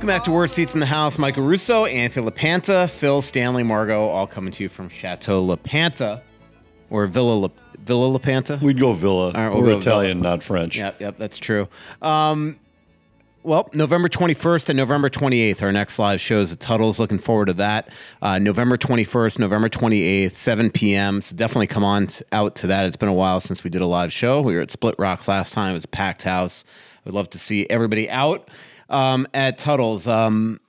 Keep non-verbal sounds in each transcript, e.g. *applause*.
Welcome back to Worst Seats in the House. Michael Russo, Anthony LaPanta, Phil Stanley Margot, all coming to you from Chateau LaPanta or Villa La, Villa LaPanta. We'd go Villa. right, we'll We're go Italian, not French. Yep, yep, that's true. Um, well, November 21st and November 28th, our next live shows at Tuttle's. Looking forward to that. Uh, November 21st, November 28th, 7 p.m. So definitely come on t- out to that. It's been a while since we did a live show. We were at Split Rocks last time. It was a packed house. We'd love to see everybody out um, at Tuttle's. Um,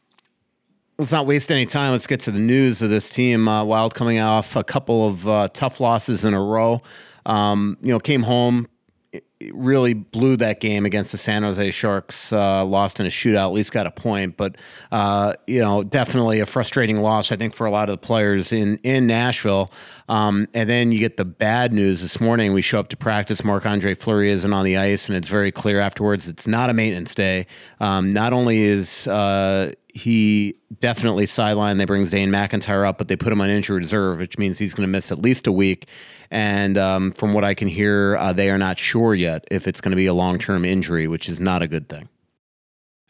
let's not waste any time. Let's get to the news of this team. Uh, Wild coming off a couple of uh, tough losses in a row. Um, you know, came home, really blew that game against the San Jose Sharks. Uh, lost in a shootout. At least got a point, but uh, you know, definitely a frustrating loss. I think for a lot of the players in in Nashville. Um, and then you get the bad news this morning. We show up to practice. Marc Andre Fleury isn't on the ice, and it's very clear afterwards it's not a maintenance day. Um, not only is uh, he definitely sidelined. They bring Zane McIntyre up, but they put him on injured reserve, which means he's going to miss at least a week. And um, from what I can hear, uh, they are not sure yet if it's going to be a long term injury, which is not a good thing.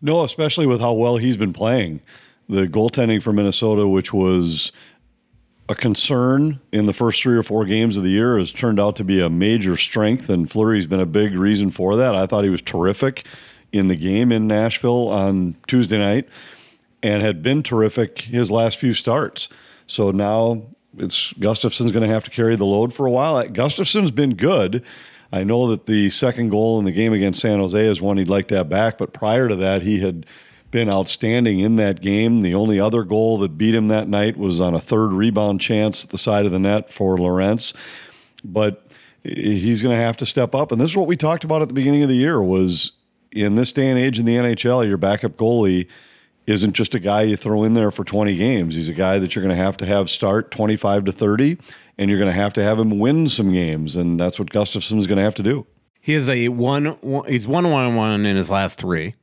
No, especially with how well he's been playing. The goaltending for Minnesota, which was a concern in the first three or four games of the year, has turned out to be a major strength, and Fleury's been a big reason for that. I thought he was terrific in the game in Nashville on Tuesday night and had been terrific his last few starts. So now it's Gustavsson's going to have to carry the load for a while. Gustavsson's been good. I know that the second goal in the game against San Jose is one he'd like to have back, but prior to that, he had been outstanding in that game. The only other goal that beat him that night was on a third rebound chance at the side of the net for Lawrence. But he's going to have to step up. And this is what we talked about at the beginning of the year was in this day and age in the NHL, your backup goalie isn't just a guy you throw in there for 20 games. He's a guy that you're going to have to have start 25 to 30, and you're going to have to have him win some games. And that's what Gustavsson's going to have to do. He is a one, one he's one one one in his last three.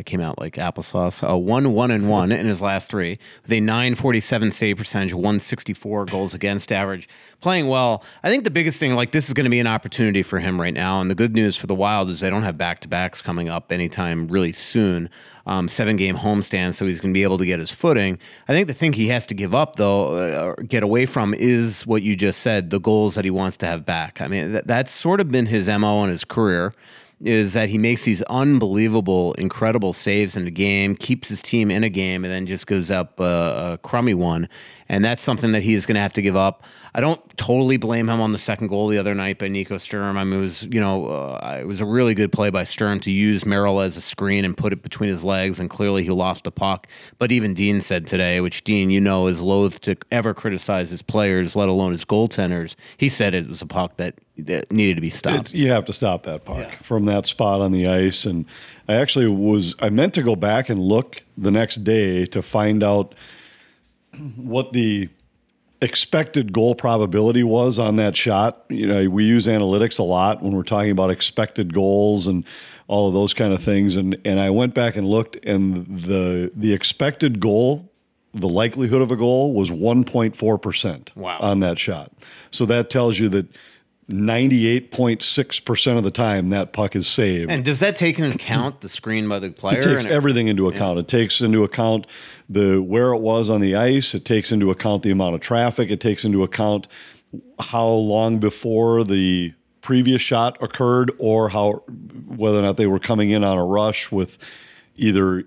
That came out like applesauce. A one one and one in his last three with a nine forty seven save percentage, one sixty four goals against average, playing well. I think the biggest thing, like this, is going to be an opportunity for him right now. And the good news for the Wild is they don't have back to backs coming up anytime really soon. Um, seven game homestand, so he's going to be able to get his footing. I think the thing he has to give up though, uh, or get away from, is what you just said: the goals that he wants to have back. I mean, that, that's sort of been his mo in his career is that he makes these unbelievable, incredible saves in a game, keeps his team in a game, and then just goes up a, a crummy one. And that's something that he's going to have to give up. I don't totally blame him on the second goal the other night by Nico Sturm. I mean, it was you know uh, it was a really good play by Sturm to use Merrill as a screen and put it between his legs, and clearly he lost the puck. But even Dean said today, which Dean you know is loath to ever criticize his players, let alone his goaltenders. He said it was a puck that, that needed to be stopped. It's- you have to stop that puck from that spot on the ice. And I actually was I meant to go back and look the next day to find out what the expected goal probability was on that shot. You know, we use analytics a lot when we're talking about expected goals and all of those kind of things. And and I went back and looked, and the the expected goal, the likelihood of a goal was 1.4 percent Wow. on that shot. So that tells you that. 98.6% of the time that puck is saved. And does that take into account the screen by the player? It takes everything into account. It takes into account the where it was on the ice. It takes into account the amount of traffic. It takes into account how long before the previous shot occurred, or how whether or not they were coming in on a rush with either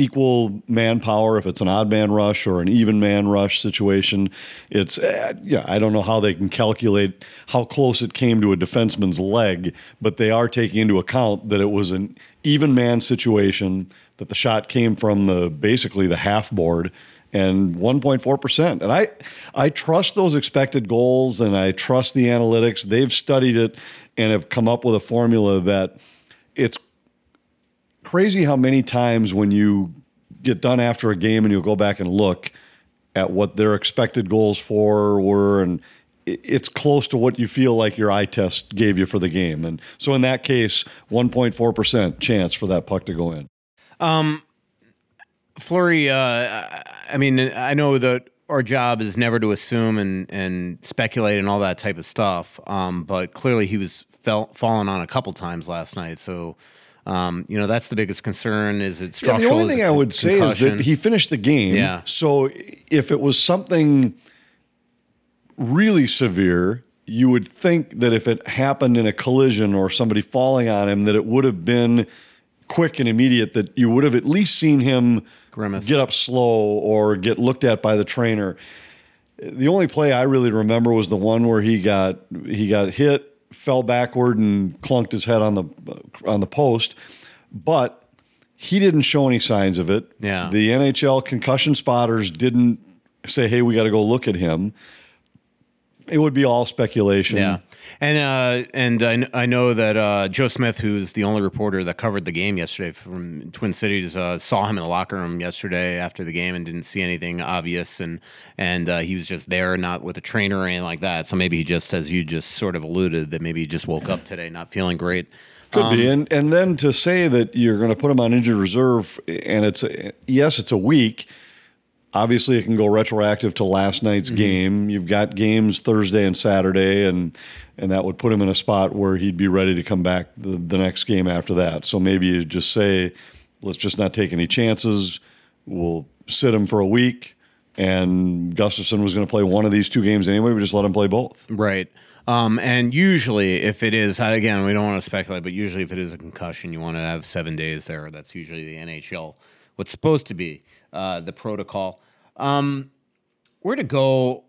equal manpower if it's an odd man rush or an even man rush situation. It's uh, yeah, I don't know how they can calculate how close it came to a defenseman's leg, but they are taking into account that it was an even man situation that the shot came from the basically the half board and 1.4%. And I I trust those expected goals and I trust the analytics. They've studied it and have come up with a formula that it's crazy how many times when you get done after a game and you'll go back and look at what their expected goals for were and it's close to what you feel like your eye test gave you for the game and so in that case 1.4% chance for that puck to go in Um, Fleury, uh, I- mean, I know that our job is never to assume and, and speculate and all that type of stuff. Um, but clearly he was fell, fallen on a couple times last night. So Um, you know, that's the biggest concern. Is it structural? Yeah, the only thing I would say is that he finished the game. Yeah. So if it was something really severe, you would think that if it happened in a collision or somebody falling on him, that it would have been quick and immediate. That you would have at least seen him Grimace. get up slow or get looked at by the trainer. The only play I really remember was the one where he got he got hit, fell backward, and clunked his head on the on the post. But he didn't show any signs of it. Yeah. The NHL concussion spotters didn't say, "Hey, we got to go look at him." It would be all speculation. Yeah, and uh, and I, I know that uh, Joe Smith, who's the only reporter that covered the game yesterday from Twin Cities, uh, saw him in the locker room yesterday after the game and didn't see anything obvious, and and uh, he was just there, not with a trainer or anything like that. So maybe he just, as you just sort of alluded, that maybe he just woke up today not feeling great. Could be, and and then to say that you're going to put him on injured reserve, and it's a, yes, it's a week. Obviously, it can go retroactive to last night's game. You've got games Thursday and Saturday, and and that would put him in a spot where he'd be ready to come back the, the next game after that. So maybe you just say, let's just not take any chances. We'll sit him for a week, and Gustavsson was going to play one of these two games anyway. We just let him play both. Right. Um, and usually, if it is, again, we don't want to speculate, but usually, if it is a concussion, you want to have seven days there. That's usually the NHL, what's supposed to be uh, the protocol. Um, where to go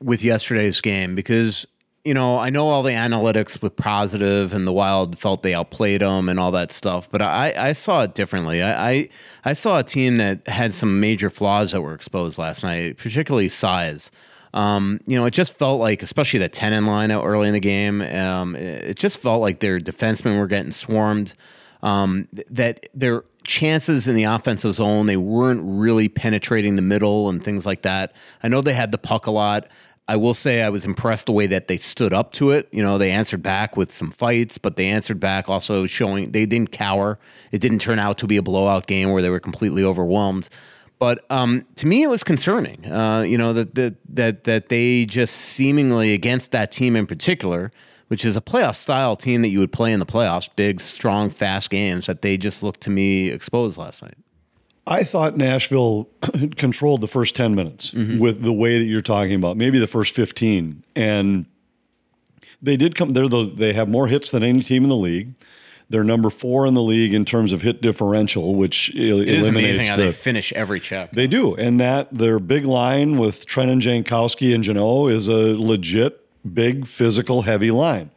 with yesterday's game? Because, you know, I know all the analytics with positive and the Wild felt they outplayed them and all that stuff, but I, I saw it differently. I, I, I saw a team that had some major flaws that were exposed last night, particularly size. Um, you know, it just felt like, especially the 10 in line out early in the game, um, it just felt like their defensemen were getting swarmed. Um, th- that their chances in the offensive zone, they weren't really penetrating the middle and things like that. I know they had the puck a lot. I will say I was impressed the way that they stood up to it. You know, they answered back with some fights, but they answered back also showing they didn't cower. It didn't turn out to be a blowout game where they were completely overwhelmed. But um, to me, it was concerning. Uh, you know that that that that they just seemingly against that team in particular, which is a playoff style team that you would play in the playoffs, big, strong, fast games. That they just looked to me exposed last night. I thought Nashville *coughs* controlled the first 10 minutes mm-hmm. with the way that you're talking about, maybe the first 15. And they did come they're the they have more hits than any team in the league. They're number 4 in the league in terms of hit differential, which It is amazing how the they finish every check. they do. And that their big line with Trenton Jankowski and Jeannot is a legit big physical heavy line.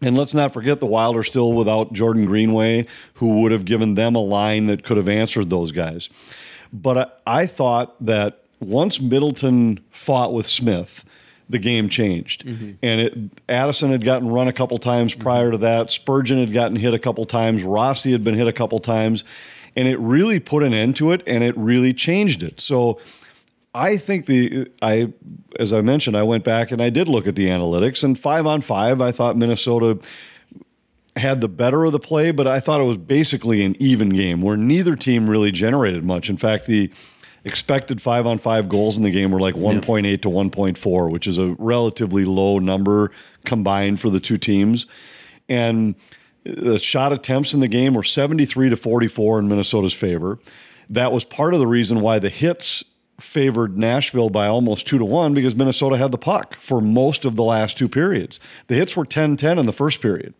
And let's not forget the Wild are still without Jordan Greenway, who would have given them a line that could have answered those guys. But I, I thought that once Middleton fought with Smith, the game changed. Mm-hmm. And it, Addison had gotten run a couple times mm-hmm. prior to that. Spurgeon had gotten hit a couple times. Rossi had been hit a couple times. And it really put an end to it and it really changed it. So I think the I as I mentioned, I went back and I did look at the analytics and five on five, I thought Minnesota had the better of the play, but I thought it was basically an even game where neither team really generated much. In fact, the expected five on five goals in the game were like 1.8 to 1.4, which is a relatively low number combined for the two teams. And the shot attempts in the game were 73 to 44 in Minnesota's favor. That was part of the reason why the hits favored Nashville by almost two to one because Minnesota had the puck for most of the last two periods. The hits were 10 10 in the first period.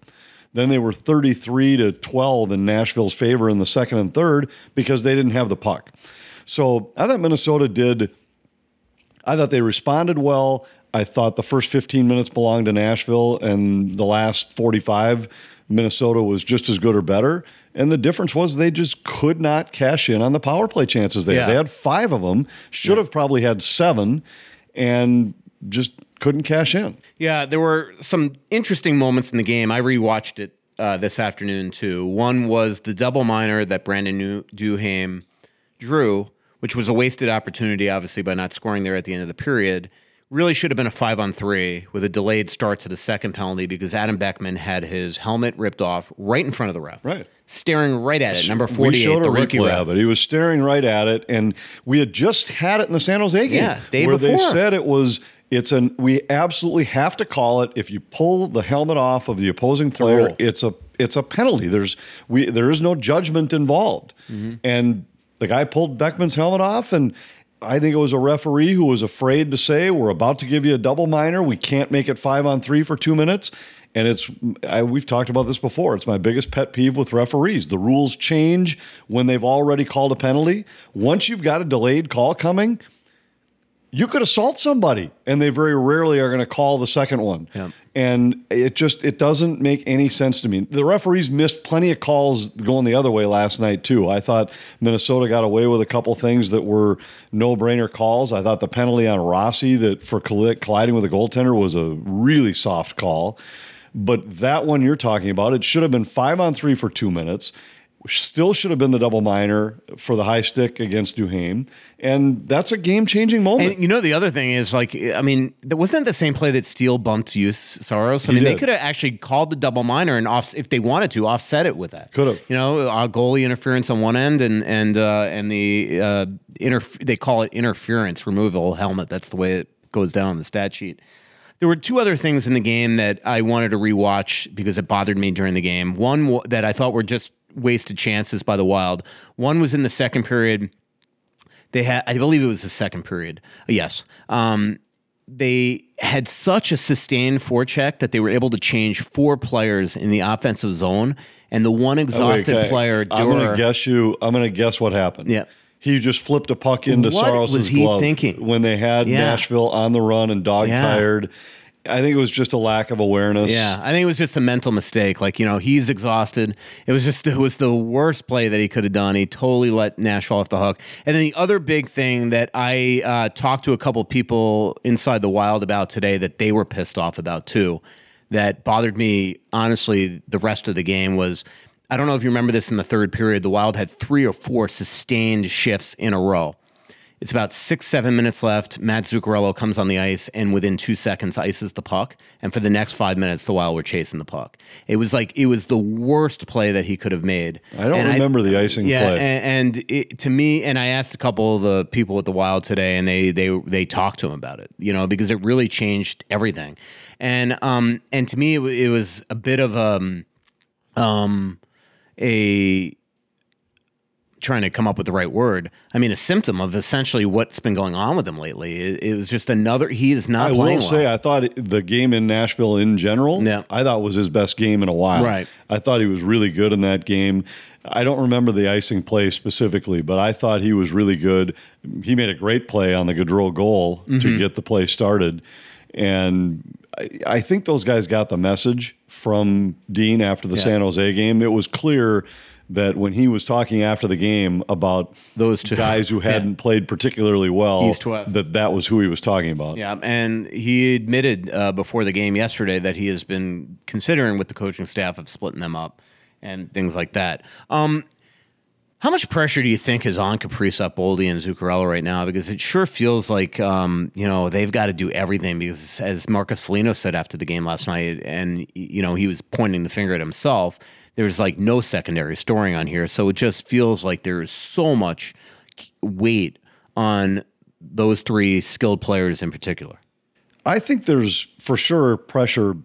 Then they were 33 to 12 in Nashville's favor in the second and third because they didn't have the puck. So I thought Minnesota did, I thought they responded well. I thought the first 15 minutes belonged to Nashville and the last 45, Minnesota was just as good or better. And the difference was they just could not cash in on the power play chances they Yeah. had. They had five of them, should have probably had seven, and just couldn't cash in. Yeah, there were some interesting moments in the game. I rewatched it uh, this afternoon too. One was the double minor that Brandon New- Duhaime drew, which was a wasted opportunity, obviously, by not scoring there at the end of the period. Really should have been a five on three with a delayed start to the second penalty because Adam Beckman had his helmet ripped off right in front of the ref. Right. Staring right at it. Number we 48, showed the a rookie replay ref. of it. He was staring right at it, and we had just had it in the San Jose game, Yeah, day where they said it was It's an we absolutely have to call it. If you pull the helmet off of the opposing player, it's a it's a penalty. There's we there is no judgment involved, Mm-hmm. and the guy pulled Beckman's helmet off, and I think it was a referee who was afraid to say, "We're about to give you a double minor. We can't make it five on three for two minutes." And it's I, we've talked about this before. It's my biggest pet peeve with referees. The rules change when they've already called a penalty. Once you've got a delayed call coming, you could assault somebody and they very rarely are going to call the second one. Yeah. and it just it doesn't make any sense to me. The referees missed plenty of calls going the other way last night too. I thought minnesota got away with a couple things that were no-brainer calls. I thought the penalty on rossi that for colliding with a goaltender was a really soft call. But that one you're talking about it should have been five on three for two minutes Still should have been the double minor for the high stick against Duhaime, and that's a game-changing moment. And you know the other thing is like I mean, wasn't that the same play that Steele bumped Juuse Saros. I mean, they could have actually called the double minor and off if they wanted to offset it with that. Could have. You know, uh, goalie interference on one end and and uh, and the uh, interf- they call it interference removal helmet. That's the way it goes down on the stat sheet. There were two other things in the game that I wanted to rewatch because it bothered me during the game. One that I thought were just wasted chances by the Wild. One was in the second period they had i believe it was the second period yes um, they had such a sustained forecheck that they were able to change four players in the offensive zone and the one exhausted Okay, player I'm gonna guess you. I'm gonna guess what happened. Yeah. He just flipped a puck into What Saros's was he glove thinking? when they had Yeah. Nashville on the run and dog Yeah. I think it was just a lack of awareness. yeah i think it was just a mental mistake like you know he's exhausted it was just *laughs* it was the worst play that he could have done he totally let nashville off the hook and then the other big thing that i uh, talked to a couple people inside the wild about today that they were pissed off about too that bothered me honestly the rest of the game was I don't know if you remember this in the third period. The Wild had three or four sustained shifts in a row. It's about six, seven minutes left. Matt Zuccarello comes on the ice and within two seconds ices the puck. And for the next five minutes, the Wild were chasing the puck. It was like it was the worst play that he could have made. I don't And remember the icing yeah, play. and, and it, to me, and I asked a couple of the people at the Wild today, and they they they talked to him about it, you know, because it really changed everything. And um and to me, it, it was a bit of um um a trying to come up with the right word. I mean, a symptom of essentially what's been going on with him lately. It, it was just another. He is not I will well. say, I thought the game in Nashville in general, Yeah. I thought was his best game in a while. Right. I thought he was really good in that game. I don't remember the icing play specifically, but I thought he was really good. He made a great play on the Gaudreau goal Mm-hmm. to get the play started. And I, I think those guys got the message from Dean after the Yeah. San Jose game. It was clear that when he was talking after the game about Those two. guys who *laughs* hadn't played particularly well, East West. that that was who he was talking about. Yeah, and he admitted uh, before the game yesterday that he has been considering with the coaching staff of splitting them up and things like that. Um, how much pressure do you think is on Kaprizov, Boldy, and Zuccarello right now? Because it sure feels like um, you know they've got to do everything. Because as Marcus Foligno said after the game last night, and you know he was pointing the finger at himself. There's like no secondary storing on here, so it just feels like there's so much weight on those three skilled players in particular. I think there's for sure pressure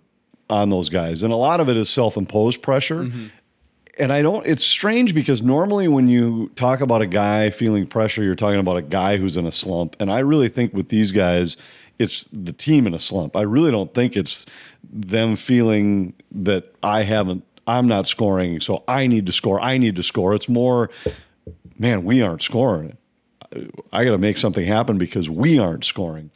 on those guys, and a lot of it is self-imposed pressure. Mm-hmm. And I don't. It's strange because normally when you talk about a guy feeling pressure, you're talking about a guy who's in a slump. And I really think with these guys, it's the team in a slump. I really don't think it's them feeling that I haven't. I'm not scoring, so I need to score. I need to score. It's more, man, we aren't scoring. I got to make something happen because we aren't scoring.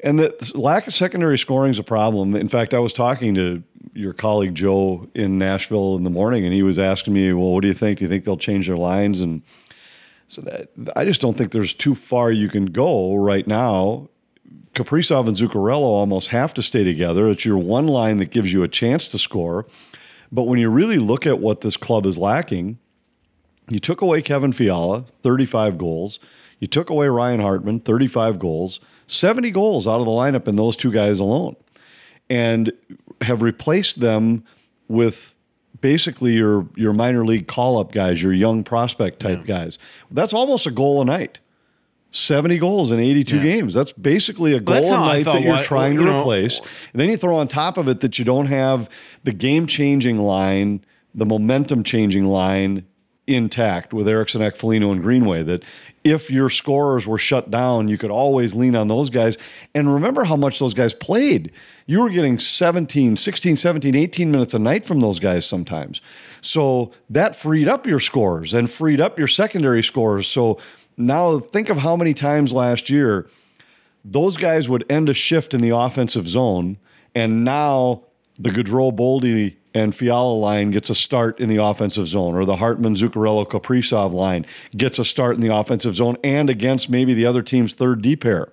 And the lack of secondary scoring is a problem. In fact, I was talking to your colleague Joe in Nashville in the morning, and he was asking me, "Well, what do you think? Do you think they'll change their lines?" And so that I just don't think there's too far you can go right now. Kaprizov and Zuccarello almost have to stay together. It's your one line that gives you a chance to score. But when you really look at what this club is lacking, you took away Kevin Fiala, 35 goals. You took away Ryan Hartman, 35 goals, 70 goals out of the lineup in those two guys alone, and have replaced them with basically your your minor league call up guys, your young prospect type guys. That's almost a goal a night. 70 goals in 82 Yeah. games. That's basically a goal a night that you're why- trying to you know- replace. And then you throw on top of it that you don't have the game changing line, the momentum changing line intact with Eriksson Ek, Foligno, and Greenway. That if your scorers were shut down, you could always lean on those guys. And remember how much those guys played. You were getting 17, 16, 17, 18 minutes a night from those guys sometimes. So that freed up your scorers and freed up your secondary scorers. So now think of how many times last year those guys would end a shift in the offensive zone, and now the Gaudreau, Boldy, and Fiala line gets a start in the offensive zone, or the Hartman, Zuccarello, Kaprizov line gets a start in the offensive zone and against maybe the other team's third D pair.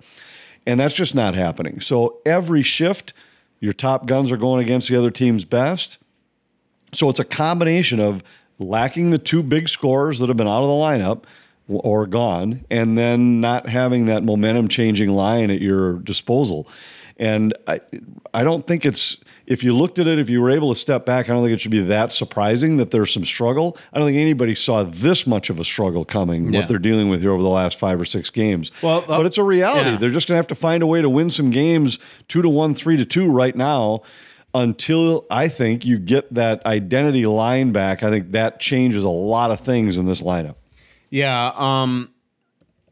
And that's just not happening. So every shift, your top guns are going against the other team's best. So it's a combination of lacking the two big scorers that have been out of the lineup or gone, and then not having that momentum changing line at your disposal. And I, I don't think it's if you looked at it, if you were able to step back, I don't think it should be that surprising that there's some struggle. I don't think anybody saw this much of a struggle coming. Yeah. What they're dealing with here over the last five or six games. Well, uh, but it's a reality. yeah. They're just going to have to find a way to win some games, two to one, three to two, right now until I think you get that identity line back, I think that changes a lot of things in this lineup. Yeah, um,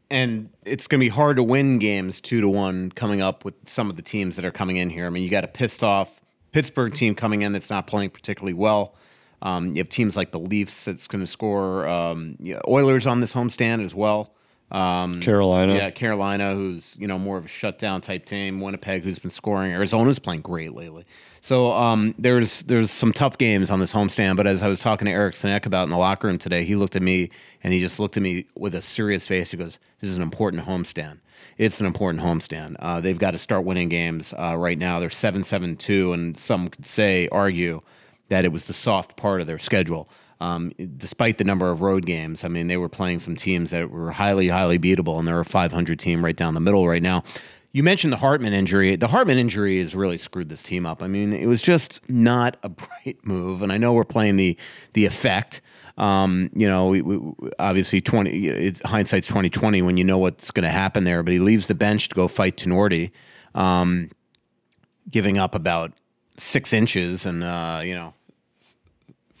and it's going to be hard to win games two to one coming up with some of the teams that are coming in here. I mean, you got a pissed off Pittsburgh team coming in that's not playing particularly well. Um, you have teams like the Leafs that's going to score. Um, Oilers on this homestand as well. Um, Carolina. yeah, Carolina, who's you know more of a shutdown type team. Winnipeg, who's been scoring. Arizona's playing great lately. So um, there's there's some tough games on this homestand. But as I was talking to Eric Sinek about in the locker room today, he looked at me and he just looked at me with a serious face. He goes, "This is an important homestand. It's an important homestand. Uh, they've got to start winning games uh, right now. They're seven seven two, and some could say argue that it was the soft part of their schedule." Um, despite the number of road games, I mean, they were playing some teams that were highly, highly beatable, and they're a 500 team right down the middle right now. You mentioned the Hartman injury. The Hartman injury has really screwed this team up. I mean, it was just not a bright *laughs* move, and I know we're playing the the effect. Um, you know, we, we, obviously twenty. It's hindsight's twenty twenty when you know what's going to happen there. But he leaves the bench to go fight Tenorti, um, giving up about six inches, and uh, you know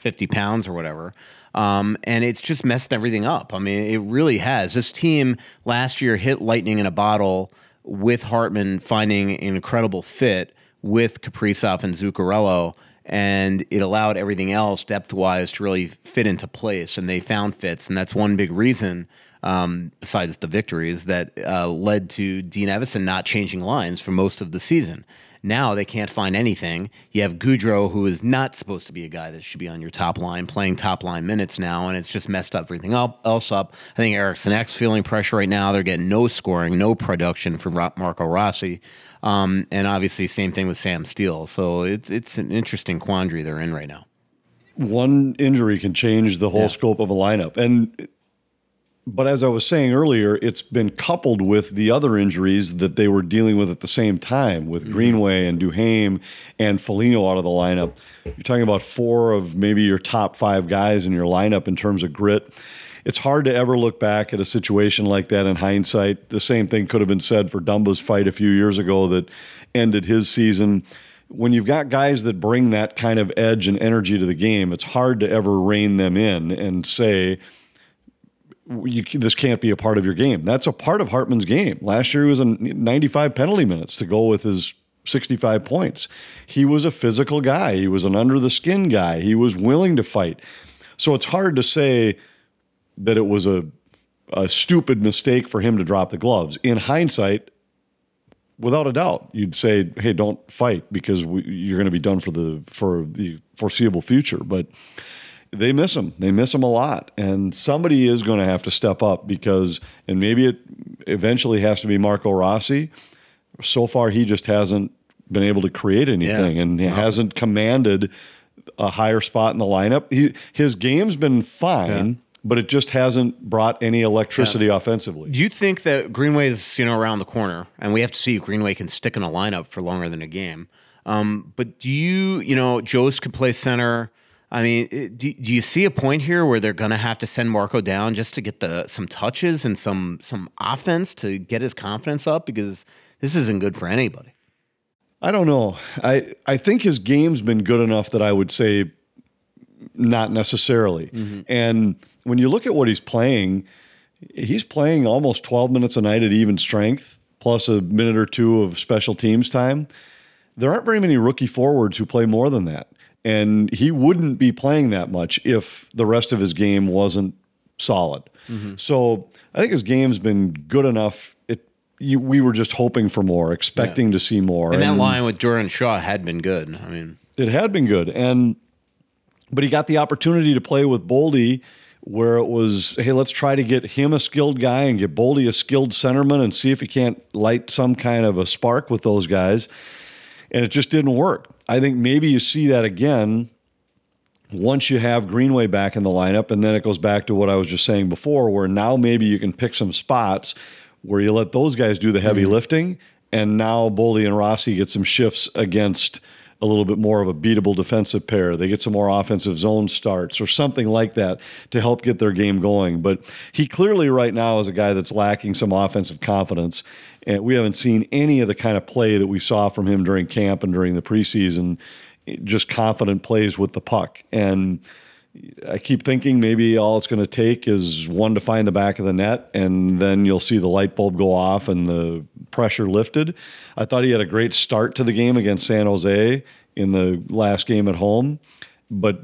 50 pounds or whatever. Um, and it's just messed everything up. I mean, it really has. This team last year hit lightning in a bottle with Hartman finding an incredible fit with Kaprizov and Zuccarello, and it allowed everything else depth wise to really fit into place. And they found fits, and that's one big reason. Um, besides the victories that uh, led to Dean Evason not changing lines for most of the season. Now they can't find anything. You have Gaudreau, who is not supposed to be a guy that should be on your top line, playing top line minutes now, and it's just messed up everything up, else up. I think Eriksson Ek's feeling pressure right now. They're getting no scoring, no production from Marco Rossi, um, and obviously same thing with Sam Steele. So it's it's an interesting quandary they're in right now. One injury can change the whole Yeah. scope of a lineup. And but as I was saying earlier, it's been coupled with the other injuries that they were dealing with at the same time with mm-hmm. Greenway and Duhaime and Foligno out of the lineup. You're talking about four of maybe your top five guys in your lineup in terms of grit. It's hard to ever look back at a situation like that in hindsight. The same thing could have been said for Dumba's fight a few years ago that ended his season. When you've got guys that bring that kind of edge and energy to the game, it's hard to ever rein them in and say, you, this can't be a part of your game. That's a part of Hartman's game. Last year he was in 95 penalty minutes to go with his 65 points. He was a physical guy. He was an under the skin guy. He was willing to fight. So it's hard to say that it was a, a stupid mistake for him to drop the gloves. In hindsight, without a doubt, you'd say, "Hey, don't fight because we, you're going to be done for the for the foreseeable future." But they miss him. They miss him a lot, and somebody is going to have to step up because, and maybe it eventually has to be Marco Rossi. So far, he just hasn't been able to create anything, Yeah, and he nothing. hasn't commanded a higher spot in the lineup. He, his game's been fine, but it just hasn't brought any electricity offensively. Do you think that Greenway's you know around the corner, and we have to see if Greenway can stick in a lineup for longer than a game? Um, but do you you know Joe's could play center? I mean, do, do you see a point here where they're going to have to send Marco down just to get the some touches and some some offense to get his confidence up because this isn't good for anybody. I don't know. I I think his game's been good enough that I would say not necessarily. Mm-hmm. And when you look at what he's playing, he's playing almost 12 minutes a night at even strength plus a minute or two of special teams time. There aren't very many rookie forwards who play more than that. And he wouldn't be playing that much if the rest of his game wasn't solid. Mm-hmm. So I think his game's been good enough. It you, we were just hoping for more, expecting yeah. to see more. And, and that line with Jordan Shaw had been good. I mean, it had been good, and but he got the opportunity to play with Boldy where it was, hey, let's try to get him a skilled guy and get Boldy a skilled centerman and see if he can't light some kind of a spark with those guys. And it just didn't work. I think maybe you see that again once you have Greenway back in the lineup. And then it goes back to what I was just saying before, where now maybe you can pick some spots where you let those guys do the heavy mm-hmm. lifting. And now Boldy and Rossi get some shifts against – a little bit more of a beatable defensive pair. They get some more offensive zone starts or something like that to help get their game going. But he clearly, right now, is a guy that's lacking some offensive confidence. And we haven't seen any of the kind of play that we saw from him during camp and during the preseason, just confident plays with the puck. And I keep thinking maybe all it's going to take is one to find the back of the net, and then you'll see the light bulb go off and the pressure lifted. I thought he had a great start to the game against San Jose in the last game at home, but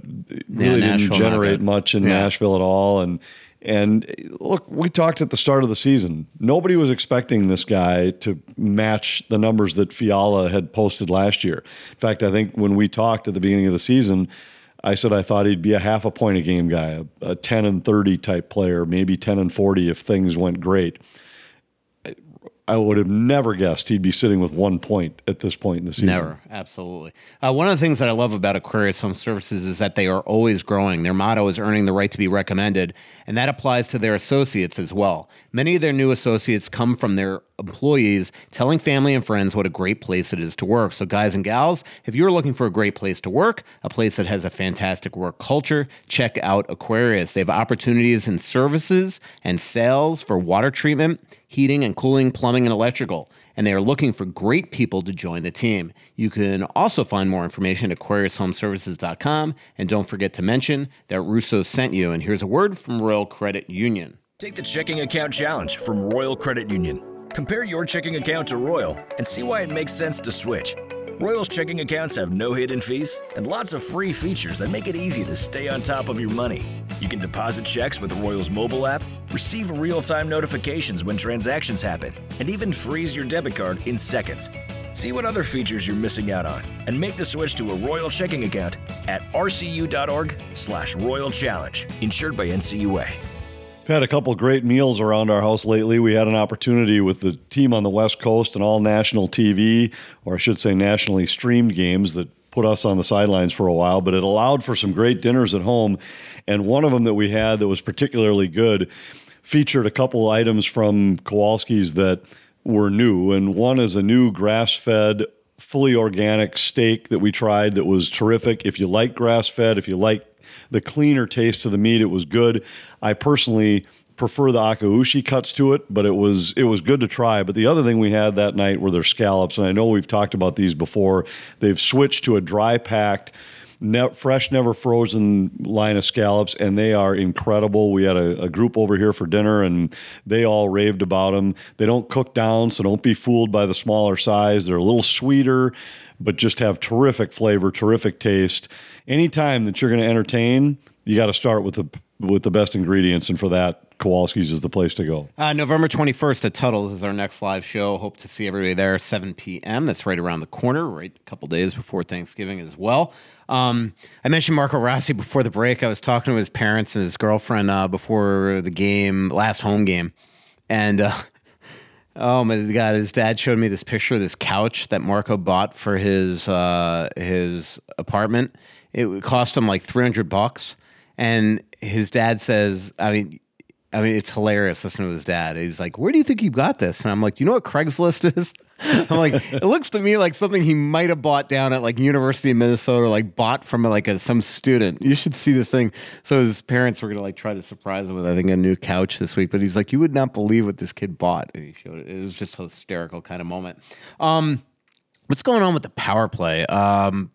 really yeah, didn't generate much in yeah. Nashville at all. And and eh, look, we talked at the start of the season. Nobody was expecting this guy to match the numbers that Fiala had posted last year. In fact, I think when we talked at the beginning of the season I said I thought he'd be a half a point a game guy, a, a 10 and 30 type player, maybe 10 and 40 if things went great. I would have never guessed he'd be sitting with one point at this point in the season. Never, absolutely. Uh, one of the things that I love about Aquarius Home Services is that they are always growing. Their motto is earning the right to be recommended, and that applies to their associates as well. Many of their new associates come from their employees telling family and friends what a great place it is to work. So, guys and gals, if you're looking for a great place to work, a place that has a fantastic work culture, check out Aquarius. They have opportunities in services and sales for water treatment heating and cooling, plumbing, and electrical. And they are looking for great people to join the team. You can also find more information at AquariusHomeservices.com. And don't forget to mention that Russo sent you. And here's a word from Royal Credit Union. Take the checking account challenge from Royal Credit Union. Compare your checking account to Royal and see why it makes sense to switch. Royal's checking accounts have no hidden fees and lots of free features that make it easy to stay on top of your money. You can deposit checks with the Royal's mobile app, receive real time notifications when transactions happen, and even freeze your debit card in seconds. See what other features you're missing out on and make the switch to a Royal checking account at rcu.org/slash Royal Challenge, insured by NCUA had a couple great meals around our house lately. We had an opportunity with the team on the West Coast and all national TV, or I should say nationally streamed games that put us on the sidelines for a while, but it allowed for some great dinners at home. And one of them that we had that was particularly good featured a couple items from Kowalski's that were new. And one is a new grass fed, fully organic steak that we tried that was terrific. If you like grass fed, if you like the cleaner taste of the meat. It was good. I personally prefer the akaushi cuts to it, but it was it was good to try. But the other thing we had that night were their scallops, and I know we've talked about these before. They've switched to a dry packed. Ne- fresh, never frozen line of scallops, and they are incredible. We had a, a, group over here for dinner, and they all raved about them. They don't cook down, so don't be fooled by the smaller size. They're a little sweeter, but just have terrific flavor, terrific taste anytime that you're going to entertain, you got to start with the with the best ingredients, and for that, Kowalski's is the place to go. Uh, November 21st at Tuttle's is our next live show. Hope to see everybody there, 7 p.m. That's right around the corner, right a couple days before Thanksgiving as well. Um, I mentioned Marco Rossi before the break. I was talking to his parents and his girlfriend uh, before the game, last home game, and. Uh, *laughs* Oh my god! His dad showed me this picture of this couch that Marco bought for his uh, his apartment, it cost him like 300 bucks. And his dad says, I mean, I mean, it's hilarious listening to his dad. He's like, "Where do you think you got this?" And I'm like, "Do you know what Craigslist is?" *laughs* I'm like, it looks to me like something he might have bought down at like University of Minnesota, or like bought from like a, some student. You should see this thing. So his parents were gonna like try to surprise him with I think a new couch this week, but he's like, you would not believe what this kid bought, and he showed it. It was just a hysterical kind of moment. Um, what's going on with the power play? Um,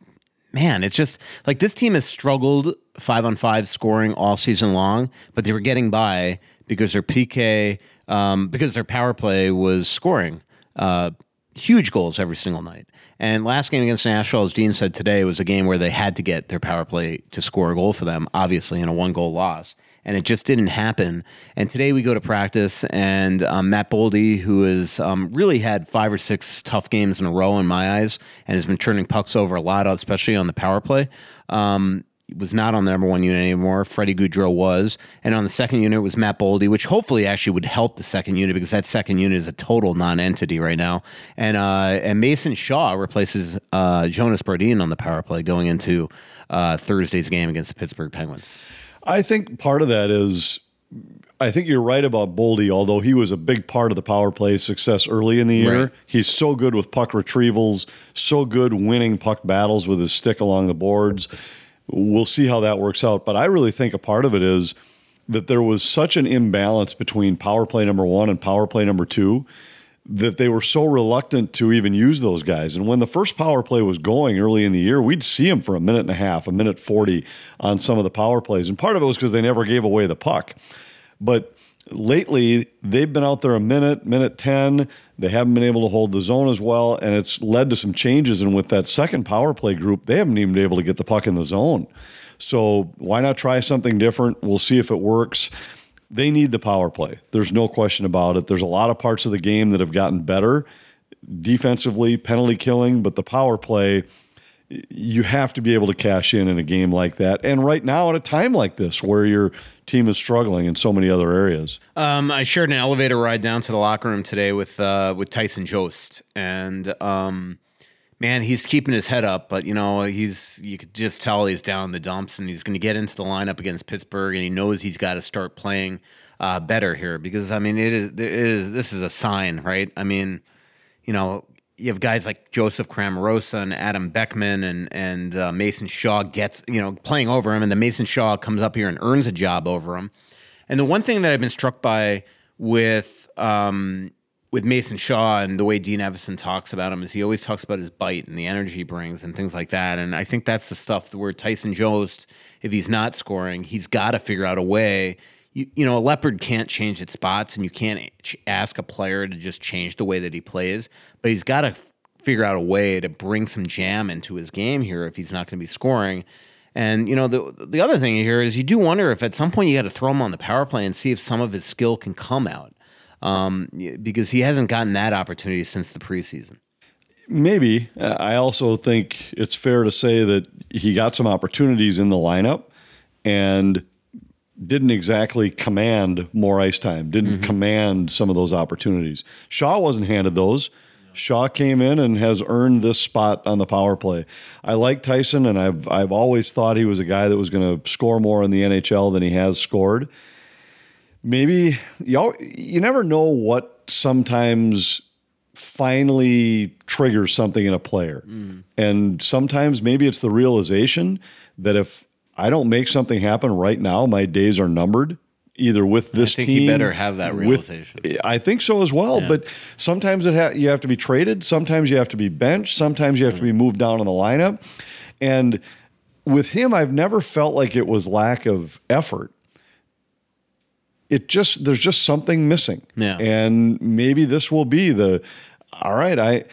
man, it's just like this team has struggled five on five scoring all season long, but they were getting by because their PK, um, because their power play was scoring uh, huge goals every single night. And last game against Nashville, as Dean said today, was a game where they had to get their power play to score a goal for them, obviously, in a one goal loss. And it just didn't happen. And today we go to practice, and um, Matt Boldy, who has um, really had five or six tough games in a row in my eyes, and has been turning pucks over a lot, especially on the power play. Um, was not on the number one unit anymore. Freddie Gaudreau was. And on the second unit was Matt Boldy, which hopefully actually would help the second unit because that second unit is a total non-entity right now. And uh, and Mason Shaw replaces uh, Jonas Brodin on the power play going into uh, Thursday's game against the Pittsburgh Penguins. I think part of that is I think you're right about Boldy, although he was a big part of the power play success early in the year. Right. He's so good with puck retrievals, so good winning puck battles with his stick along the boards. We'll see how that works out. But I really think a part of it is that there was such an imbalance between power play number one and power play number two that they were so reluctant to even use those guys. And when the first power play was going early in the year, we'd see them for a minute and a half, a minute 40 on some of the power plays. And part of it was because they never gave away the puck. But lately, they've been out there a minute, minute 10. They haven't been able to hold the zone as well. And it's led to some changes. And with that second power play group, they haven't even been able to get the puck in the zone. So why not try something different? We'll see if it works. They need the power play. There's no question about it. There's a lot of parts of the game that have gotten better defensively, penalty killing, but the power play, you have to be able to cash in in a game like that. And right now, at a time like this where your team is struggling in so many other areas. Um, I shared an elevator ride down to the locker room today with uh, with Tyson Jost, and um, man, he's keeping his head up, but you know he's you could just tell he's down in the dumps, and he's going to get into the lineup against Pittsburgh, and he knows he's got to start playing uh, better here because I mean it is it is this is a sign, right? I mean, you know. You have guys like Joseph Cramarossa and Adam Beckman and and uh, Mason Shaw gets you know playing over him, and then Mason Shaw comes up here and earns a job over him. And the one thing that I've been struck by with um, with Mason Shaw and the way Dean Evason talks about him is he always talks about his bite and the energy he brings and things like that. And I think that's the stuff where Tyson Jost, if he's not scoring, he's got to figure out a way. You, you know, a leopard can't change its spots, and you can't ask a player to just change the way that he plays. But he's got to figure out a way to bring some jam into his game here if he's not going to be scoring. And you know, the the other thing here is you do wonder if at some point you got to throw him on the power play and see if some of his skill can come out, um, because he hasn't gotten that opportunity since the preseason. Maybe. I also think it's fair to say that he got some opportunities in the lineup and didn't exactly command more ice time, didn't command some of those opportunities. Shaw wasn't handed those. Shaw came in and has earned this spot on the power play. I like Tyson, and I've I've always thought he was a guy that was going to score more in the NHL than he has scored. Maybe you al- you never know what sometimes finally triggers something in a player, mm. and sometimes maybe it's the realization that if I don't make something happen right now, my days are numbered. Either with this think team, he better have that with- realization. I think so as well. Yeah. But sometimes it ha- you have to be traded. Sometimes you have to be benched. Sometimes you have to be mm. moved down in the lineup. And with him, I've never felt like it was lack of effort. It just there's just something missing. Yeah. And maybe this will be the all right. I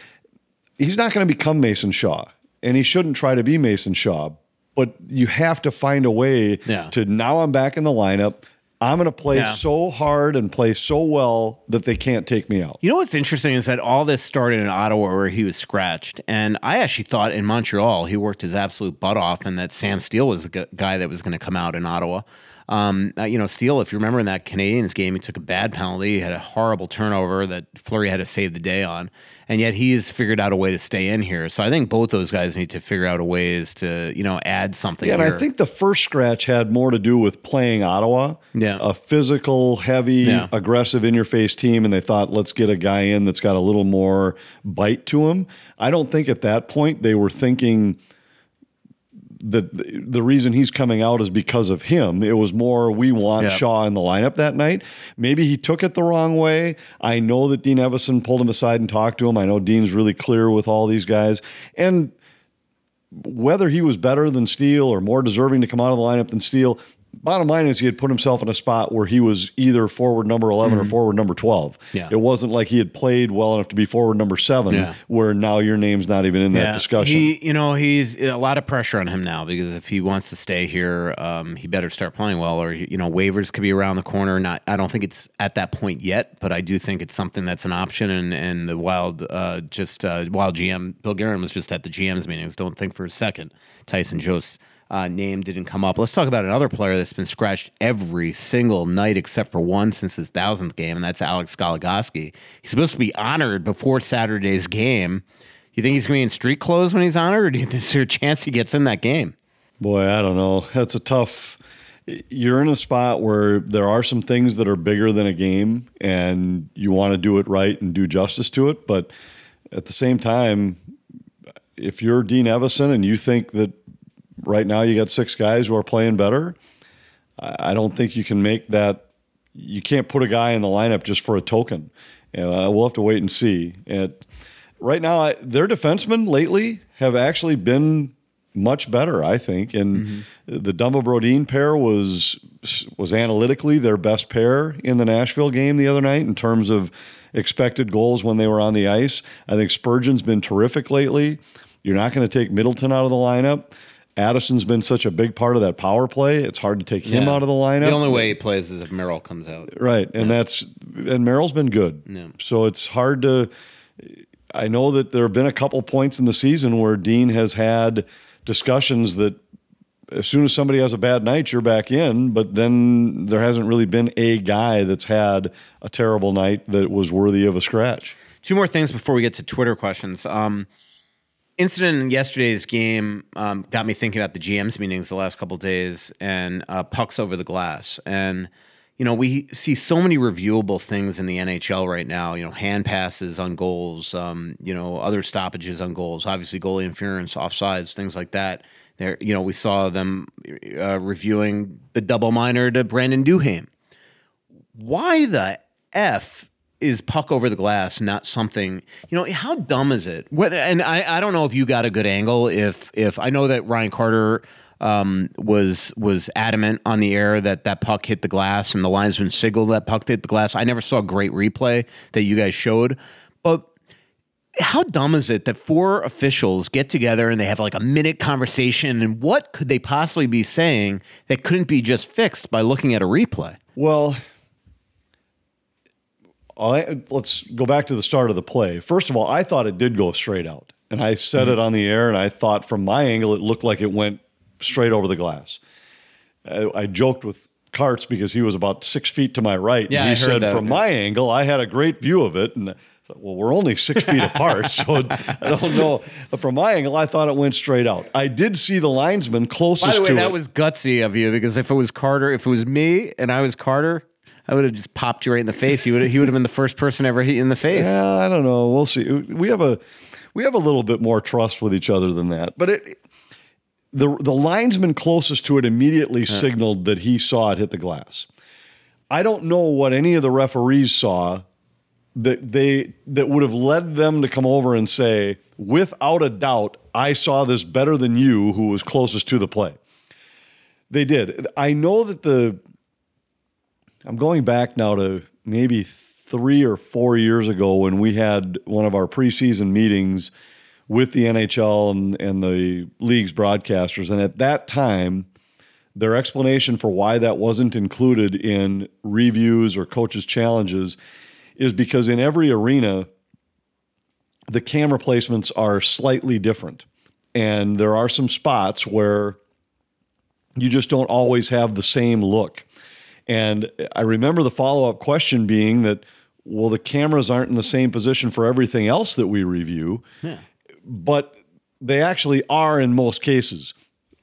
he's not going to become Mason Shaw, and he shouldn't try to be Mason Shaw. But you have to find a way Yeah. to now I'm back in the lineup. I'm going to play Yeah. so hard and play so well that they can't take me out. You know what's interesting is that all this started in Ottawa where he was scratched. And I actually thought in Montreal he worked his absolute butt off and that Sam Steele was the guy that was going to come out in Ottawa. Um, uh, you know, Steele, if you remember in that Canadiens game, he took a bad penalty, he had a horrible turnover that Fleury had to save the day on, and yet he's figured out a way to stay in here. So I think both those guys need to figure out a ways to you know add something. Yeah, and here. I think the first scratch had more to do with playing Ottawa. Yeah. A physical, heavy, Yeah. aggressive in your face team, and they thought, let's get a guy in that's got a little more bite to him. I don't think at that point they were thinking that the reason he's coming out is because of him. It was more we want Yeah. Shaw in the lineup that night. Maybe he took it the wrong way. I know that Dean Evason pulled him aside and talked to him. I know Dean's really clear with all these guys. And whether he was better than Steele or more deserving to come out of the lineup than Steele, bottom line is he had put himself in a spot where he was either forward number 11 or forward number 12. Mm-hmm. Yeah. It wasn't like he had played well enough to be forward number seven, Yeah. where now your name's not even in that discussion. He, you know, he's a lot of pressure on him now because if he wants to stay here, um, he better start playing well, or you know, waivers could be around the corner. Not, I don't think it's at that point yet, but I do think it's something that's an option. And and the Wild, uh, just uh, Wild GM Bill Guerin was just at the GM's meetings. Don't think for a second Tyson Jost. Uh, name didn't come up. Let's talk about another player that's been scratched every single night except for one since his thousandth game, and that's Alex Goligoski. He's supposed to be honored before Saturday's game. You think he's going to be in street clothes when he's honored, or do you think *laughs* there's a chance he gets in that game? Boy, I don't know. That's a tough. You're in a spot where there are some things that are bigger than a game, and you want to do it right and do justice to it. But at the same time, if you're Dean Evason and you think that right now you got six guys who are playing better, I don't think you can make that. You can't put a guy in the lineup just for a token. Uh, we'll have to wait and see. And right now, I, their defensemen lately have actually been much better, I think. And the Dumba Brodin pair was was analytically their best pair in the Nashville game the other night in terms of expected goals when they were on the ice. I think Spurgeon's been terrific lately. You're not going to take Middleton out of the lineup. Addison's been such a big part of that power play. It's hard to take him out of the lineup. The only way he plays is if Merrill comes out. Right, and that's and Merrill's been good. Yeah. So it's hard to. I know that there have been a couple points in the season where Dean has had discussions that as soon as somebody has a bad night, you're back in. But then there hasn't really been a guy that's had a terrible night that was worthy of a scratch. Two more things before we get to Twitter questions. Um, incident in yesterday's game um, got me thinking about the GM's meetings the last couple days and uh, pucks over the glass. And you know, we see so many reviewable things in the NHL right now. You know, hand passes on goals. Um, you know, other stoppages on goals. Obviously, goalie interference, offsides, things like that. There, you know, we saw them uh, reviewing the double minor to Brandon Duhaime why the f is puck over the glass not something you know how dumb is it? And I, I don't know if you got a good angle if if i know that ryan carter um, was was adamant on the air that that puck hit the glass and the linesman signaled that puck hit the glass. I never saw a great replay that you guys showed. But how dumb is it that four officials get together and they have like a minute conversation? And what could they possibly be saying that couldn't be just fixed by looking at a replay? Well, I, let's go back to the start of the play. First of all, I thought it did go straight out. And I said Mm-hmm. it on the air, and I thought from my angle, it looked like it went straight over the glass. I, I joked with Karts because he was about six feet to my right. Yeah, and he I said, from my angle, I had a great view of it. And I thought, well, we're only six *laughs* feet apart, so I don't know. But from my angle, I thought it went straight out. I did see the linesman closest By the way, that it. was gutsy of you because if it was Carter, if it was me and I was Carter, I would have just popped you right in the face. He would he would have been the first person ever hit you in the face. Yeah, I don't know. We'll see. We have a we have a little bit more trust with each other than that. But it the the linesman closest to it immediately signaled that he saw it hit the glass. I don't know what any of the referees saw that they that would have led them to come over and say, without a doubt, I saw this better than you, who was closest to the play. They did. I know that the I'm going back now to maybe three or four years ago when we had one of our preseason meetings with the NHL and, and the league's broadcasters. And at that time, their explanation for why that wasn't included in reviews or coaches' challenges is because in every arena, the camera placements are slightly different. And there are some spots where you just don't always have the same look. And I remember the follow up question being that, well, the cameras aren't in the same position for everything else that we review, but they actually are in most cases.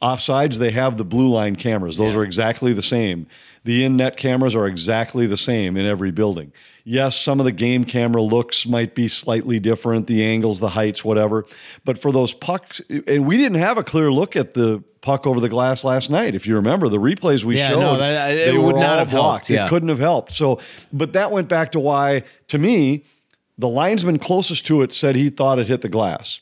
Offsides, they have the blue line cameras. Those are exactly the same. The in net cameras are exactly the same in every building. Yes, some of the game camera looks might be slightly different, the angles, the heights, whatever. But for those pucks, and we didn't have a clear look at the puck over the glass last night. If you remember the replays we Yeah, showed, no, that- it they would not have helped, yeah. It couldn't have helped. So, but that went back to why, to me, the linesman closest to it said he thought it hit the glass.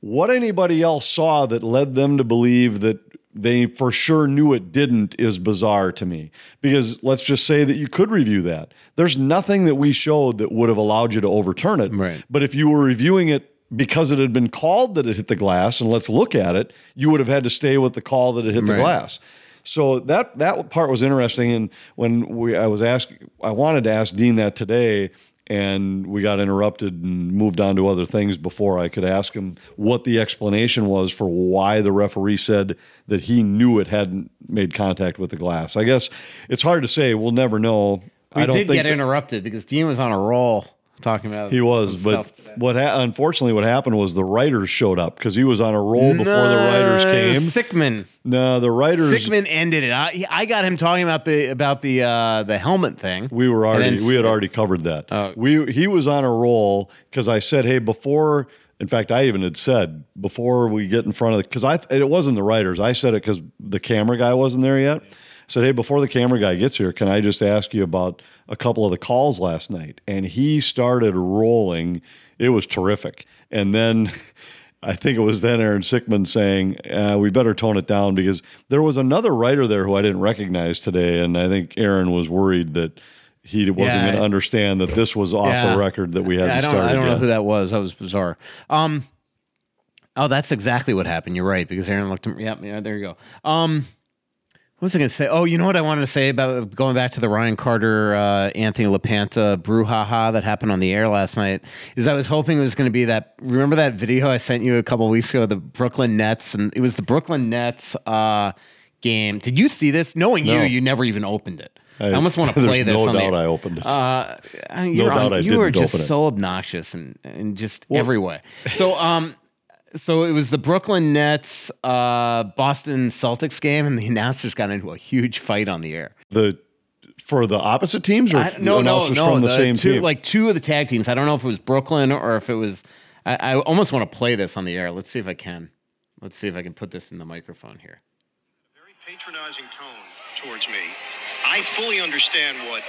What anybody else saw that led them to believe that they for sure knew it didn't is bizarre to me. Because let's just say that you could review that. There's nothing that we showed that would have allowed you to overturn it. Right. But if you were reviewing it because it had been called that it hit the glass and let's look at it, you would have had to stay with the call that it hit the glass. So that that part was interesting. And when we I was asking, I wanted to ask Dean that today, and we got interrupted and moved on to other things before I could ask him what the explanation was for why the referee said that he knew it hadn't made contact with the glass. I guess it's hard to say. We'll never know. We I don't did get interrupted because Dean was on a roll talking about he was, some but stuff today. what ha- unfortunately what happened was the writers showed up because he was on a roll before the writers came. Sickman. No, the writers. Sickman ended it. I, I got him talking about the about the uh, the helmet thing. We were already then- we had already covered that. Oh. We he was on a roll because I said, hey, before. In fact, I even had said before we get in front of the because I it wasn't the writers. I said it because the camera guy wasn't there yet. Said, hey, before the camera guy gets here, can I just ask you about a couple of the calls last night? And he started rolling. It was terrific. And then. *laughs* I think it was then Aaron Sickman saying, uh, we better tone it down because there was another writer there who I didn't recognize today. And I think Aaron was worried that he wasn't Yeah, going to understand that this was off Yeah. the record that we hadn't I don't started I don't know who that was. That was bizarre. Um, oh, that's exactly what happened. You're right because Aaron looked. Yep, yeah, there you go. Um, was I going to say? Oh, you know what I wanted to say about going back to the Ryan Carter, uh, Anthony LaPanta brouhaha that happened on the air last night. Is I was hoping it was going to be that. Remember that video I sent you a couple weeks ago, the Brooklyn Nets, and it was the Brooklyn Nets uh, game. Did you see this? Knowing you, No. you never even opened it. I, I- almost want *laughs* to play this. no on the doubt air. I opened it. Uh, you're doubt on- I you are didn't just so obnoxious and and just every way. So um, so it was the Brooklyn Nets uh Boston Celtics game, and the *laughs* announcers got into a huge fight on the air. the for the opposite teams or I, no, no, no. from the, same two, team? like two of the tag teams. I don't know if it was Brooklyn or if it was. I, I almost want to play this on the air. Let's see if I can. Let's see if I can put this in the microphone here. very patronizing tone towards me. I fully understand what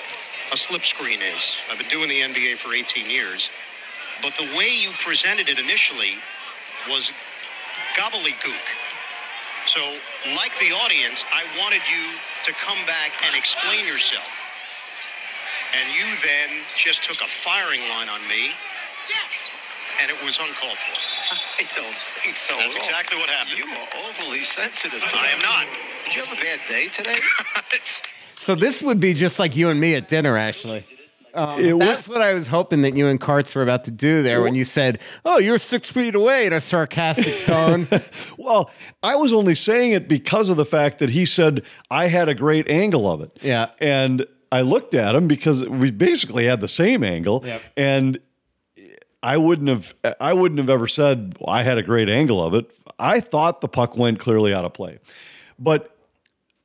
a slip screen is. I've been doing the NBA for 18 years. But the way you presented it initially was gobbledygook. So, like the audience, I wanted you to come back and explain yourself. And you then just took a firing line on me, and it was uncalled for. *laughs* I don't think so. That's at all. exactly what happened. You are overly sensitive. To I am not. Did you have a bad day today? *laughs* It's- So this would be just like you and me at dinner, actually. Um, that's what I was hoping that you and Karts were about to do there when you said, "Oh, you're six feet away" in a sarcastic tone. *laughs* well, I was only saying it because of the fact that he said I had a great angle of it. Yeah. And I looked at him because we basically had the same angle. Yep. And I wouldn't have I wouldn't have ever said I had a great angle of it. I thought the puck went clearly out of play. But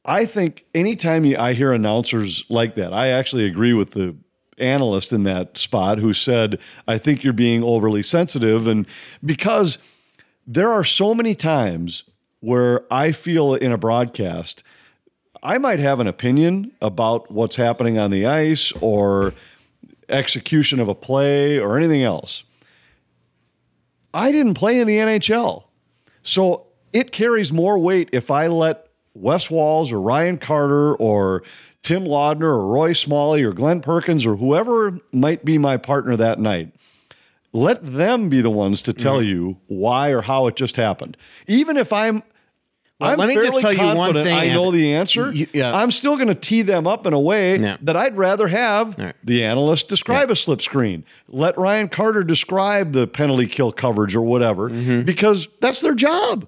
I think anytime you, I hear announcers like that, I actually agree with the analyst in that spot who said, I think you're being overly sensitive. And because there are so many times where I feel in a broadcast, I might have an opinion about what's happening on the ice or execution of a play or anything else. I didn't play in the NHL. So it carries more weight if I let Wes Walz or Ryan Carter or Tim Laudner or Roy Smalley or Glenn Perkins or whoever might be my partner that night. Let them be the ones to tell you why or how it just happened. Even if I'm Well, I'm let me just tell you one thing, I know the answer. You- yeah. I'm still going to tee them up in a way Yeah. that I'd rather have right. the analyst describe a slip screen. Let Ryan Carter describe the penalty kill coverage or whatever, Mm-hmm. because that's their job.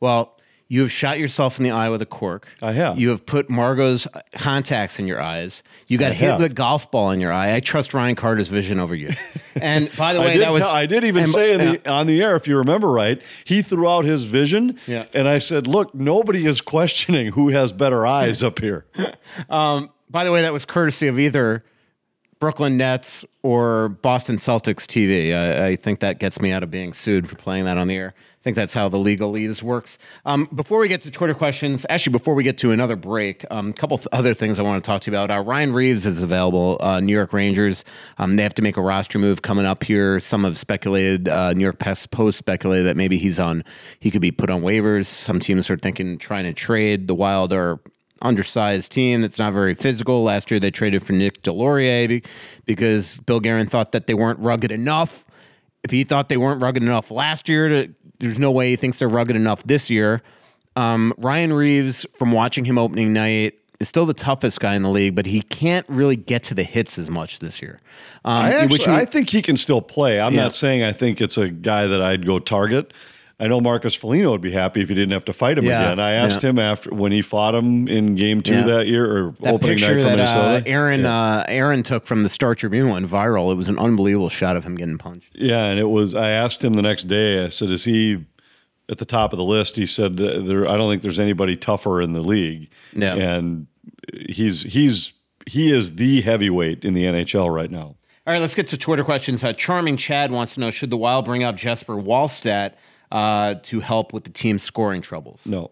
Well, You have shot yourself in the eye with a cork. I have. You have put Margot's contacts in your eyes. You got I hit have. with a golf ball in your eye. I trust Ryan Carter's vision over you. *laughs* And by the way, that was tell- I did even and- say yeah. the, on the air, if you remember right, he threw out his vision, Yeah. and I said, "Look, nobody is questioning who has better eyes up here." *laughs* Um, by the way, that was courtesy of either Brooklyn Nets or Boston Celtics TV. I, I think that gets me out of being sued for playing that on the air. I think that's how the legalese works. Um, before we get to Twitter questions, actually, before we get to another break, a um, couple th- other things I want to talk to you about. Uh, Ryan Reaves is available, uh, New York Rangers. Um, they have to make a roster move coming up here. Some have speculated, uh, New York Post Post speculated that maybe he's on, he could be put on waivers. Some teams are thinking trying to trade. The Wild are undersized team that's not very physical. Last year they traded for Nick Deslauriers because Bill Guerin thought that they weren't rugged enough. If he thought they weren't rugged enough last year, to, there's no way he thinks they're rugged enough this year. Um, Ryan Reaves, from watching him opening night, is still the toughest guy in the league, but he can't really get to the hits as much this year. Um, I which actually, mean- I think he can still play. I'm Yeah. not saying I think it's a guy that I'd go target. I know Marcus Foligno would be happy if he didn't have to fight him Yeah, again. I asked yeah. him after when he fought him in Game Two Yeah. that year or that opening picture night for that uh, Minnesota. Aaron Yeah. uh, Aaron took from the Star Tribune went viral. It was an unbelievable shot of him getting punched. Yeah, and it was. I asked him the next day. I said, "Is he at the top of the list?" He said, uh, "There. I don't think there's anybody tougher in the league." Yeah. and he's he's he is the heavyweight in the NHL right now. All right, let's get to Twitter questions. Uh, Charming Chad wants to know: Should the Wild bring up Jesper Wallstedt uh, to help with the team's scoring troubles? No,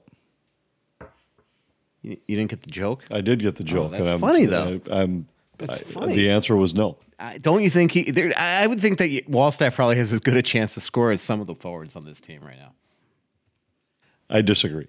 You, you didn't get the joke. I did get the joke. Oh, that's I'm- funny, though. I, am That's I- funny. The answer was no. Uh, don't you think he? There, I I would think that Wallstedt probably has as good a chance to score as some of the forwards on this team right now. I disagree.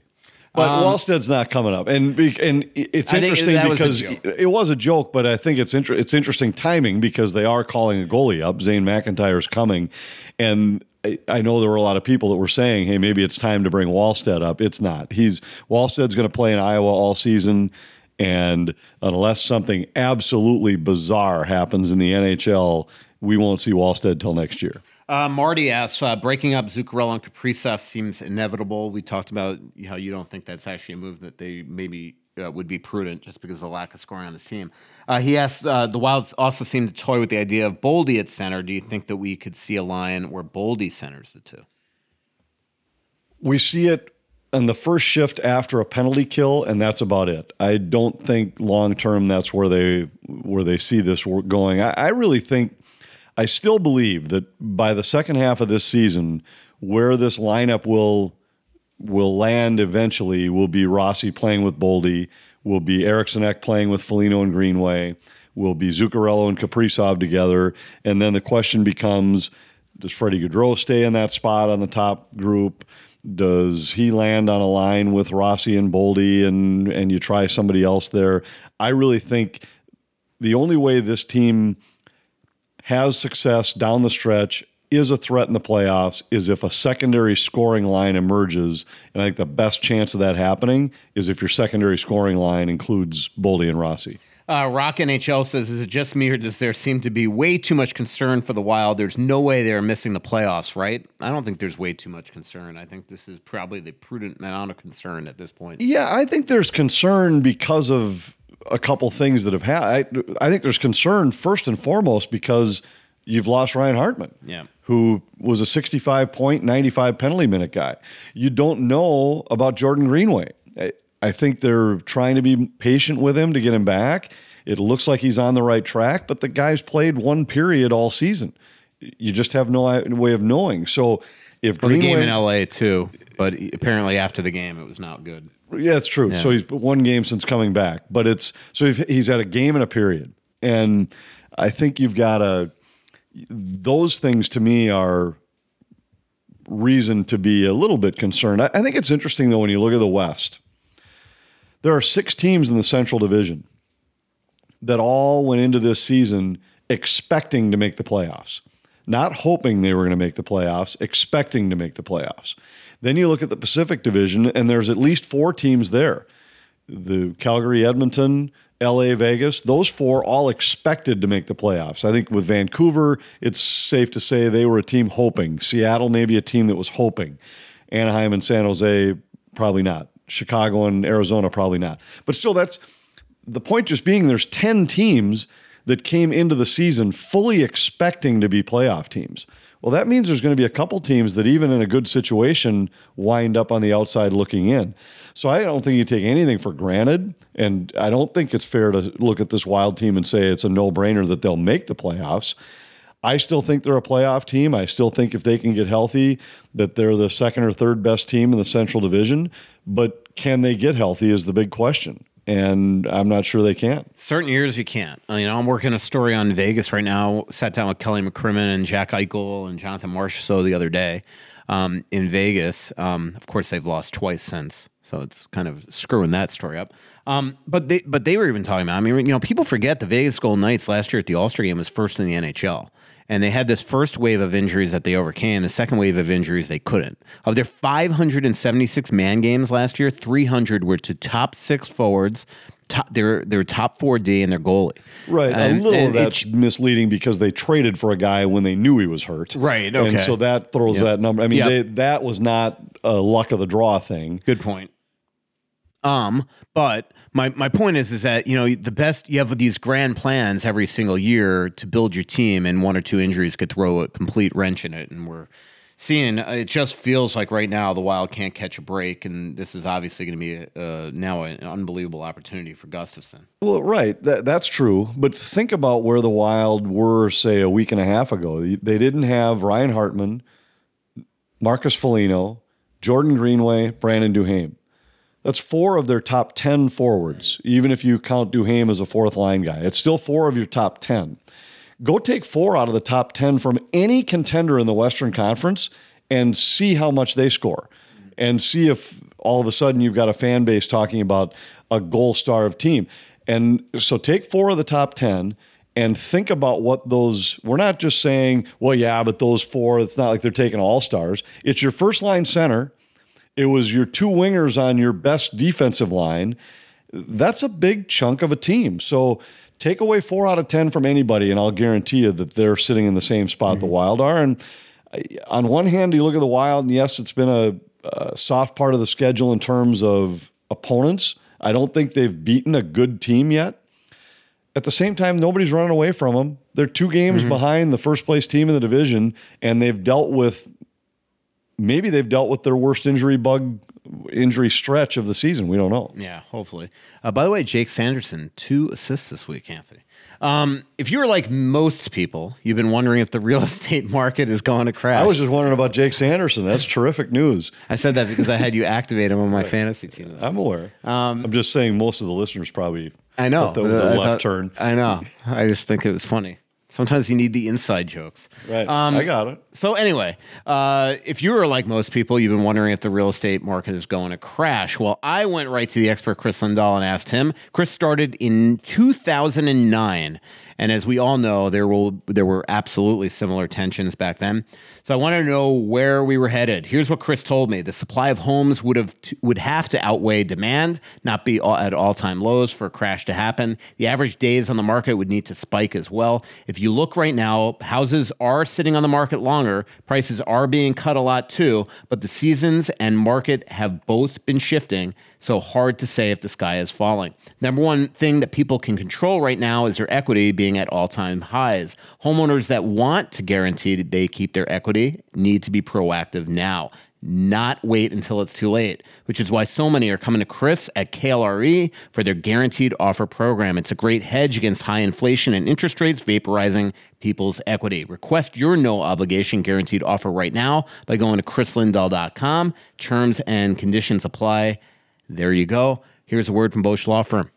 But Um, Wallstedt's not coming up, and and it's interesting that was because it was a joke, but I think it's inter- it's interesting timing because they are calling a goalie up. Zane McIntyre's coming, and I, know there were a lot of people that were saying, "Hey, maybe it's time to bring Wallstedt up." It's not. He's Wallstedt's going to play in Iowa all season, and unless something absolutely bizarre happens in the NHL, we won't see Wallstedt till next year. Uh, Marty asks, uh, breaking up Zuccarello and Kaprizov seems inevitable. We talked about how you don't think that's actually a move that they maybe uh, would be prudent just because of the lack of scoring on this team. Uh, he asked, uh, the Wilds also seem to toy with the idea of Boldy at center. Do you think that we could see a line where Boldy centers the two? we see it on the first shift after a penalty kill, and that's about it. I don't think long term that's where they where they see this going. I, I really think I still believe that by the second half of this season, where this lineup will will land eventually will be Rossi playing with Boldy, will be Eriksson Ek playing with Foligno and Greenway, will be Zuccarello and Kaprizov together, and then the question becomes: Does Freddie Gaudreau stay in that spot on the top group? Does he land on a line with Rossi and Boldy, and and you try somebody else there? I really think the only way this team has success down the stretch, is a threat in the playoffs, is if a secondary scoring line emerges. And I think the best chance of that happening is if your secondary scoring line includes Boldy and Rossi. Uh, Rock NHL says, is it just me or does there seem to be way too much concern for the Wild? There's no way they're missing the playoffs, right? I don't think there's way too much concern. I think this is probably the prudent amount of concern at this point. Yeah, I think there's concern because of a couple things that have happened. I, I think there's concern first and foremost because you've lost Ryan Hartman. Yeah. Who was a 65 point, 95 penalty minute guy. You don't know about Jordan Greenway. I, I think they're trying to be patient with him to get him back. It looks like he's on the right track, but the guy's played one period all season. You just have no way of knowing. So if Well, the game Greenway- in LA too, but apparently after the game it was not good. Yeah, it's true. So he's one game since coming back, but it's so he's- he's had a game and a period, and I think you've got to. Those things to me are reason to be a little bit concerned. I, I think it's interesting though when you look at the West. There are six teams in the Central Division that all went into this season expecting to make the playoffs, not hoping they were going to make the playoffs, expecting to make the playoffs. Then you look at the Pacific Division, and there's at least four teams there the Calgary, Edmonton, LA, Vegas, those four all expected to make the playoffs. I think with Vancouver, it's safe to say they were a team hoping. Seattle, maybe a team that was hoping. Anaheim and San Jose, Probably not. Chicago and Arizona, probably not. But still, that's the point just being there's 10 teams that came into the season fully expecting to be playoff teams. Well, that means there's going to be a couple teams that, even in a good situation, wind up on the outside looking in. So I don't think you take anything for granted. And I don't think it's fair to look at this wild team and say it's a no brainer that they'll make the playoffs. I still think they're a playoff team. I still think if they can get healthy, that they're the second or third best team in the Central Division. But can they get healthy is the big question. And I'm not sure they can't. Certain years you can't. You know, I'm working a story on Vegas right now. Sat down with Kelly McCrimmon and Jack Eichel and Jonathan Marchessault the other day um, in Vegas. Um, of course, they've lost twice since, so it's kind of screwing that story up. Um, but they but they were even talking about. I mean, you know, people forget the Vegas Golden Knights last year at the All Star game was first in the NHL. And they had this first wave of injuries that they overcame. The second wave of injuries they couldn't. Of their 576 man games last year, 300 were to top six forwards, top, their their top four D, and their goalie. Right. And- a little that's it- misleading because they traded for a guy when they knew he was hurt. Right, okay. And so that throws Yep. that number. I mean, Yep. they, that was not a luck of the draw thing. Good point. Um, but my my point is is that you know the best you have these grand plans every single year to build your team, and one or two injuries could throw a complete wrench in it, and we're seeing it just feels like right now the Wild can't catch a break, and this is obviously going to be uh, now an unbelievable opportunity for Gustavsson. Well, right. That, that's true. But think about where the Wild were, say, a week and a half ago. They didn't have Ryan Hartman, Marcus Foligno, Jordan Greenway, Brandon Duhaime. That's four of their top 10 forwards, even if you count Duhaime as a fourth line guy. It's still four of your top 10. Go take four out of the top 10 from any contender in the Western Conference and see how much they score. And see if all of a sudden you've got a fan base talking about a goal star of team. And so take four of the top 10 and think about what those we're not just saying, well, yeah, but those four, it's not like they're taking all stars. It's your first line center. It was your two wingers on your best defensive line. That's a big chunk of a team. So take away four out of 10 from anybody, and I'll guarantee you that they're sitting in the same spot the Wild are. And uh, on one hand, you look at the Wild, and yes, it's been a, a soft part of the schedule in terms of opponents. I don't think they've beaten a good team yet. At the same time, nobody's running away from them. They're two games behind the first place team in the division, and they've dealt with maybe they've dealt with their worst injury bug injury stretch of the season. We don't know. Yeah, hopefully. Uh, by the way, Jake Sanderson, two assists this week, Anthony. Um, if you're like most people, you've been wondering if the real *laughs* estate market is going to crash. I was just wondering about Jake Sanderson. That's terrific news. I said that because I had you activate him on my fantasy team. I'm aware. I'm just saying most of the listeners probably I know thought that was a I left thought- turn. I know. I just think it was funny. Sometimes you need the inside jokes. Right. Um, I got it. So anyway, uh, if you were like most people, you've been wondering if the real estate market is going to crash. Well, I went right to the expert Kris Lindahl and asked him. Kris started in 2009, and as we all know, there will there were absolutely similar tensions back then. So I want to know where we were headed. Here's what Kris told me: the supply of homes would have would have to outweigh demand, not be all, at all time lows for a crash to happen. The average days on the market would need to spike as well. If you look right now, houses are sitting on the market longer. Prices are being cut a lot too, but the seasons and market have both been shifting. So hard to say if the sky is falling. Number one thing that people can control right now is their equity being at all time highs. Homeowners that want to guarantee that they keep their equity need to be proactive now not wait until it's too late, which is why so many are coming to Kris at KLRE for their guaranteed offer program. It's a great hedge against high inflation and interest rates vaporizing people's equity. Request your no obligation guaranteed offer right now by going to krislindahl.com. Terms and conditions apply. There you go. Here's a word from Bosch Law Firm.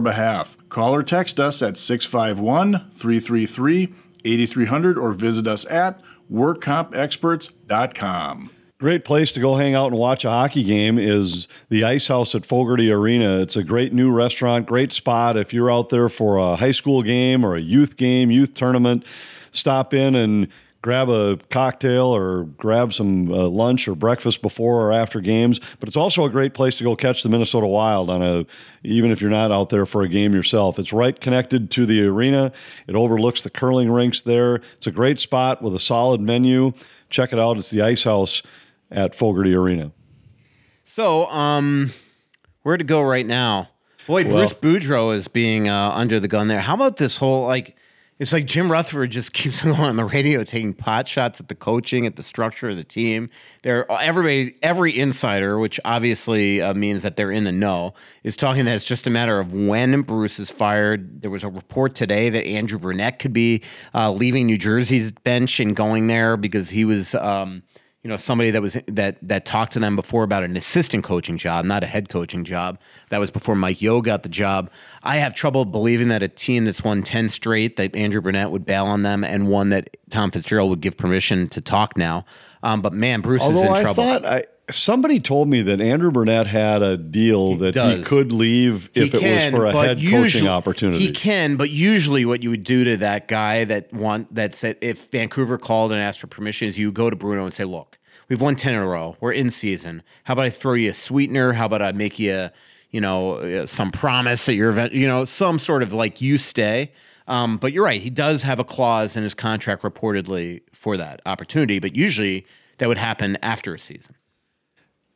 behalf. Call or text us at 651 333 8300 or visit us at workcompexperts.com. great place to go hang out and watch a hockey game is the Ice House at Fogerty Arena. It's a great new restaurant, great spot. If you're out there for a high school game or a youth game, youth tournament, stop in and grab a cocktail or grab some uh, lunch or breakfast before or after games. But it's also a great place to go catch the Minnesota Wild on a even if you're not out there for a game yourself. It's right connected to the arena. It overlooks the curling rinks there. It's a great spot with a solid menu. Check it out. It's the Ice House at Fogerty Arena. So, um, where to go right now? Boy, Bruce Boudreau is being uh, under the gun there. How about this whole like? It's like Jim Rutherford just *laughs* keeps going on the radio, taking pot shots at the coaching, at the structure of the team. There, everybody, every insider, which obviously uh, means that they're in the know, is talking that it's just a matter of when Bruce is fired. There was a report today that Andrew Brunette could be uh, leaving New Jersey's bench and going there because he was. Um, you know somebody that was that that talked to them before about an assistant coaching job, not a head coaching job. That was before Mike Yeo got the job. I have trouble believing that a team that's won ten straight that Andrew Brunette would bail on them, and one that Tom Fitzgerald would give permission to talk now. Um, but man, Bruce is in I trouble. thought I, somebody told me that Andrew Brunette had a deal that he could leave if He it can, was for a head usually- coaching opportunity. He can, but usually what you would do to that guy that want that said if Vancouver called and asked for permission is you go to Bruno and say, look, we've won ten in a row. We're in season. How about I throw you a sweetener? How about I make you, you know, some promise that you're, you know, some sort of like you stay. Um, but you're right. He does have a clause in his contract reportedly for that opportunity, but usually that would happen after a season.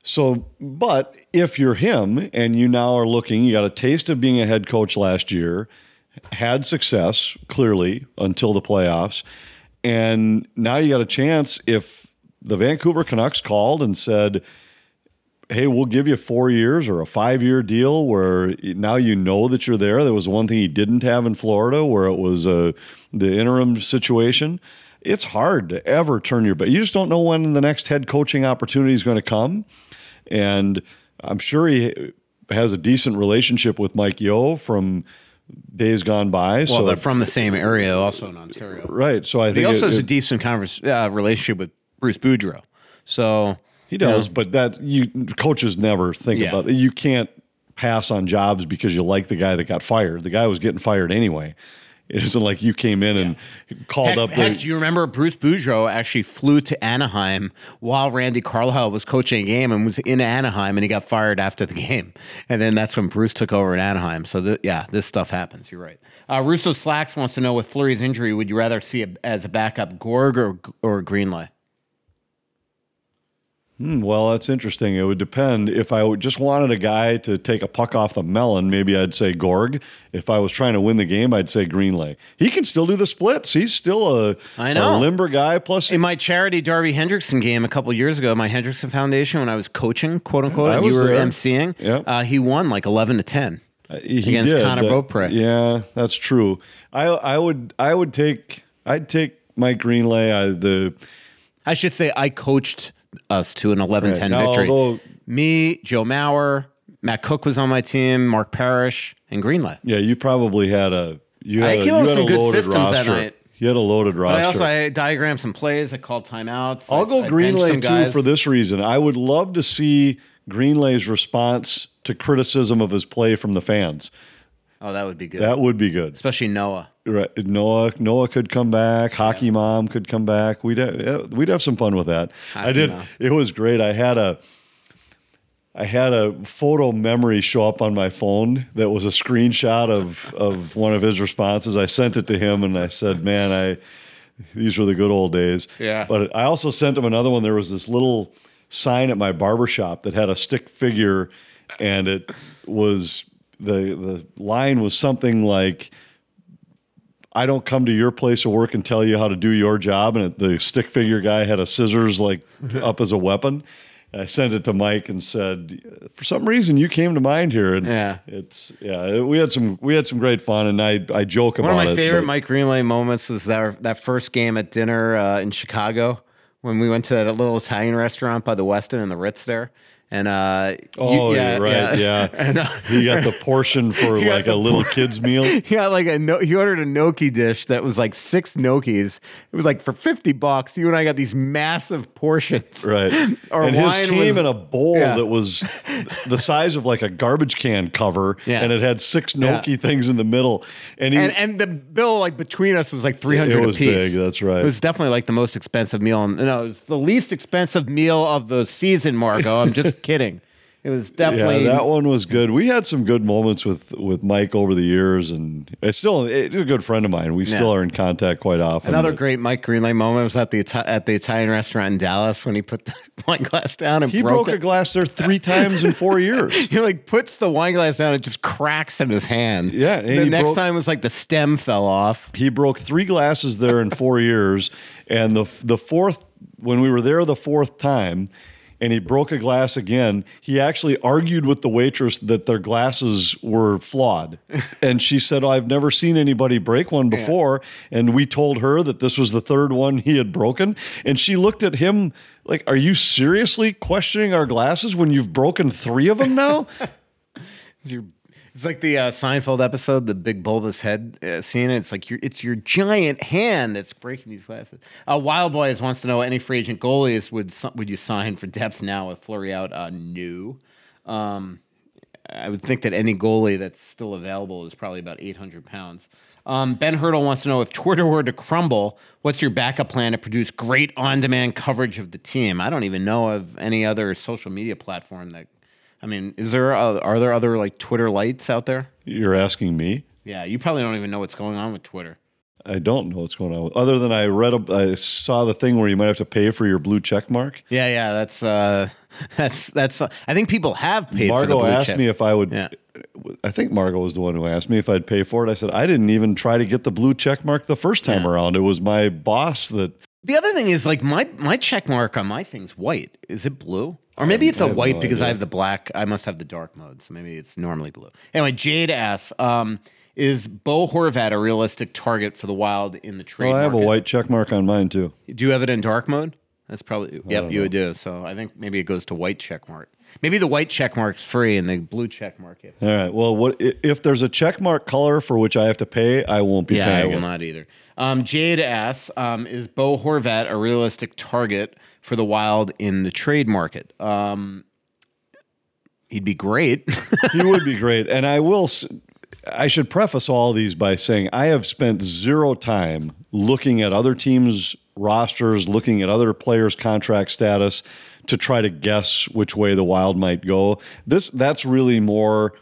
So, but if you're him and you now are looking, you got a taste of being a head coach last year, had success clearly until the playoffs, and now you got a chance if the Vancouver Canucks called and said, hey, we'll give you four years or a five year deal where now you know that you're there. There was one thing he didn't have in Florida where it was uh, the interim situation. It's hard to ever turn your back. You just don't know when the next head coaching opportunity is going to come. And I'm sure he has a decent relationship with Mike Yeo from days gone by. Well, so they're from the same area, also in Ontario. right. So I He think he also it- has a decent converse, uh, relationship with Bruce Boudreau. So He does, but that you coaches never think Yeah. about it. You can't pass on jobs because you like the guy that got fired. The guy was getting fired anyway. It isn't like you came in and called heck, up. heck, the, do you remember Bruce Boudreau actually flew to Anaheim while Randy Carlyle was coaching a game and was in Anaheim and he got fired after the game. And then that's when Bruce took over in Anaheim. So th- yeah, this stuff happens. You're right. Uh, Russo Slacks wants to know with Fleury's injury, would you rather see a, as a backup Gorg or or Greenlay? Hmm, well, that's interesting. It would depend. If I just wanted a guy to take a puck off the melon, maybe I'd say Gorg. If I was trying to win the game, I'd say Greenlay. He can still do the splits. He's still a, I know. a limber guy. Plus, In my charity Darby Hendrickson game a couple years ago, my Hendrickson Foundation, when I was coaching, quote unquote, and you were there. emceeing, Yep. uh, he won like 11 to 10. he against did. Connor Beaupre. Yeah, that's true. I I would I would take I'd take Mike Greenlay. I, the I should say I coached us to an 11 10 Right. Victory. although- Me, Joe Mauer, Matt Cook was on my team, Mark Parrish, and Greenlay. yeah, you probably had a you I had a, came up with some good systems that night. You had a loaded roster. But I also I diagrammed some plays. I called timeouts. I'll I- go I Greenlay too for this reason. I would love to see Greenlay's response to criticism of his play from the fans. Oh, that would be good. That would be good. Especially Noah. Right. Noah Noah could come back. Hockey mom could come back. We'd have, we'd have some fun with that. I did. Mom. It was great. I had a I had a photo memory show up on my phone that was a screenshot of of one of his responses. I sent it to him and I said, "Man, I these were the good old days." Yeah. But I also sent him another one. There was this little sign at my barber shop that had a stick figure and it was the the line was something like I don't come to your place of work and tell you how to do your job. And the stick figure guy had a scissors like *laughs* up as a weapon. I sent it to Mike and said, for some reason you came to mind here. And Yeah. it's, yeah, we had some, we had some great fun and I, I joke One about it. One of my favorite but- Mike Greenlay moments was that that first game at dinner uh, in Chicago when we went to that little Italian restaurant by the Westin and the Ritz there. And uh, Oh, you're right. Yeah. *laughs* And, uh, he got the portion *laughs* for like a little kid's meal. *laughs* he got like a no, he ordered a gnocchi dish that was like six gnocchis. It was like for fifty bucks. You and I got these massive portions. Right. Our and his came was- in a bowl Yeah. that was the size of like a garbage can cover, Yeah. and it had six gnocchi things in the middle. And he, And and the bill like between us was like three hundred It was big, that's right. It was definitely like the most expensive meal. And no, it was the least expensive meal of the season, Margot. I'm just kidding. It was definitely yeah, that one was good. We had some good moments with with Mike over the years, and it's still it's a good friend of mine. We still are in contact quite often. Another but great Mike Greenlay moment was at the at the Italian restaurant in Dallas when he put the *laughs* wine glass down and He broke, broke a glass there three times in four *laughs* years. He like puts the wine glass down, it just cracks in his hand. Yeah, and The next broke- time was like the stem fell off. He broke three glasses there in four years, and the the fourth when we were there the fourth time, and he broke a glass again. He actually argued with the waitress that their glasses were flawed, *laughs* and she said, "I've never seen anybody break one before." And we told her that this was the third one he had broken, and she looked at him like, "Are you seriously questioning our glasses when you've broken three of them now?" *laughs* It's, your, it's like the uh, Seinfeld episode, the big bulbous head uh, scene. It's like your it's your giant hand that's breaking these glasses. Uh, Wild Boys wants to know any free agent goalies would would you sign for depth now with Fleury out? Uh, new. Um, I would think that any goalie that's still available is probably about 800 pounds. Um, ben Hurdle wants to know if Twitter were to crumble, what's your backup plan to produce great on demand coverage of the team? I don't even know of any other social media platform that. I mean, is there uh, are there other like Twitter lights out there? You're asking me. Yeah, you probably don't even know what's going on with Twitter. I don't know what's going on. Other than I read, a, I saw the thing where you might have to pay for your blue check mark. Yeah, yeah, that's uh, *laughs* that's that's. Uh, I think people have paid. Margot asked me if I would. Yeah. I think Margot was the one who asked me if I'd pay for it. I said I didn't even try to get the blue check mark the first time Yeah. around. It was my boss that. The other thing is like my my check mark on my thing's white. Is it blue? Or maybe it's I a have white no because I idea. have the black. I must have the dark mode, so maybe it's normally blue. Anyway, Jade asks, um, is Bo Horvat a realistic target for the Wild in the trade? Well, I have a white check mark on mine too. Do you have it in dark mode? That's probably yep, you would do. So I think maybe it goes to white check mark. Maybe the white check mark's free and the blue check mark. All right. Well, what if there's a check mark color for which I have to pay? I won't be Yeah, I will it. not either. Um, Jade asks, um, is Bo Horvat a realistic target for the Wild in the trade market? Um, he'd be great. *laughs* he would be great. And I will. I should preface all these by saying I have spent zero time looking at other teams' rosters, looking at other players' contract status to try to guess which way the Wild might go. This that's really more.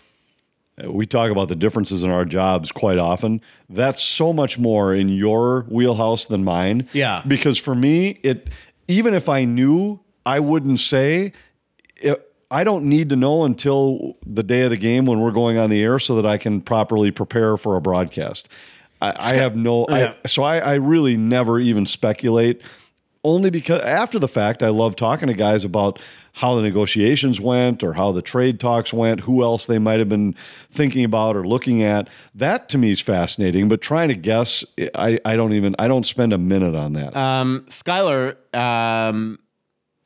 We talk about the differences in our jobs quite often. That's so much more in your wheelhouse than mine. Yeah. Because for me, it even if I knew, I wouldn't say. It, I don't need to know until the day of the game when we're going on the air so that I can properly prepare for a broadcast. I, I have no, I, so I, I really never even speculate. Only because after the fact, I love talking to guys about how the negotiations went or how the trade talks went, who else they might have been thinking about or looking at. That to me is fascinating. But trying to guess, I, I don't even, I don't spend a minute on that. um, Skylar um,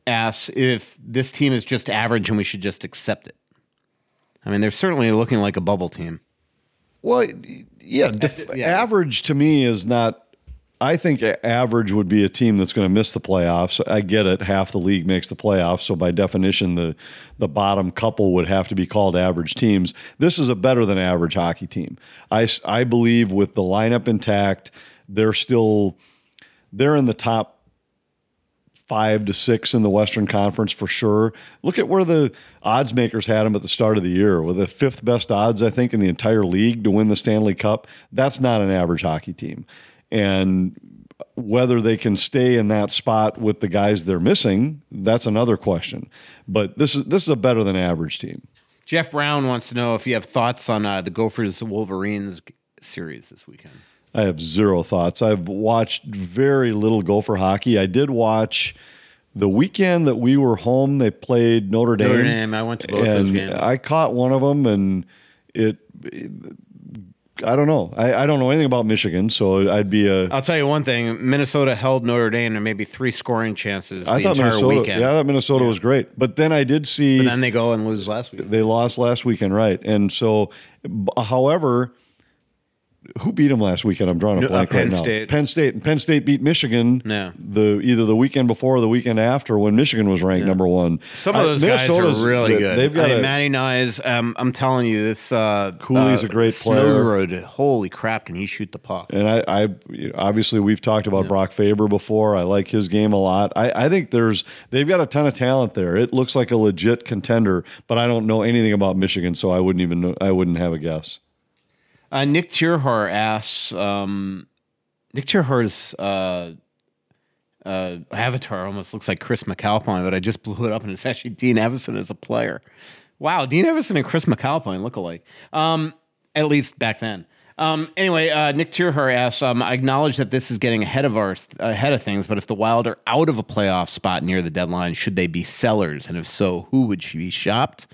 asks if this team is just average and we should just accept it. I mean, they're certainly looking like a bubble team. Well, yeah, def- yeah. average to me is not. I think average would be a team that's going to miss the playoffs. I get it; half the league makes the playoffs, so by definition, the the bottom couple would have to be called average teams. This is a better than average hockey team. I I believe with the lineup intact, they're still they're in the top five to six in the Western Conference for sure. Look at where the odds makers had them at the start of the year, with the fifth best odds, I think, in the entire league to win the Stanley Cup. That's not an average hockey team. And whether they can stay in that spot with the guys they're missing, that's another question. But this is this is a better than average team. Jeff Brown wants to know if you have thoughts on uh, the Gophers Wolverines series this weekend. I have zero thoughts. I've watched very little Gopher hockey. I did watch the weekend that we were home. They played Notre Dame. Notre Dame, I went to both those games. I caught one of them, and it. I don't know. I, I don't know anything about Michigan, so I'd be a. I'll tell you one thing: Minnesota held Notre Dame to maybe three scoring chances I the thought entire Minnesota. weekend. Yeah, I thought Minnesota was great, but then I did see and then they go and lose last week. they lost last weekend, right? And so, however, who beat them last weekend? I'm drawing a No, uh, blank Penn right now. State. Penn State. And Penn State beat Michigan. Yeah. The either the weekend before or the weekend after when Michigan was ranked number one. Some of I- those guys are really they- good. They've got I mean, a, Matty Knies. Um, I'm telling you, this uh, Cooley's uh, a great player. Snuggerud, holy crap, can he shoot the puck? And I, I obviously we've talked about Brock Faber before. I like his game a lot. I, I think there's they've got a ton of talent there. It looks like a legit contender, but I don't know anything about Michigan, so I wouldn't even know, I wouldn't have a guess. Uh, Nick Tierhar asks, um, Nick Tierhar's uh, uh, avatar almost looks like Chris McAlpine, but I just blew it up and it's actually Dean Evason as a player. Wow, Dean Evason and Chris McAlpine look alike, um, at least back then. Um, anyway, uh, Nick Tierhar asks, um, I acknowledge that this is getting ahead of our ahead of things, but if the Wild are out of a playoff spot near the deadline, should they be sellers? And if so, who would she be shopped?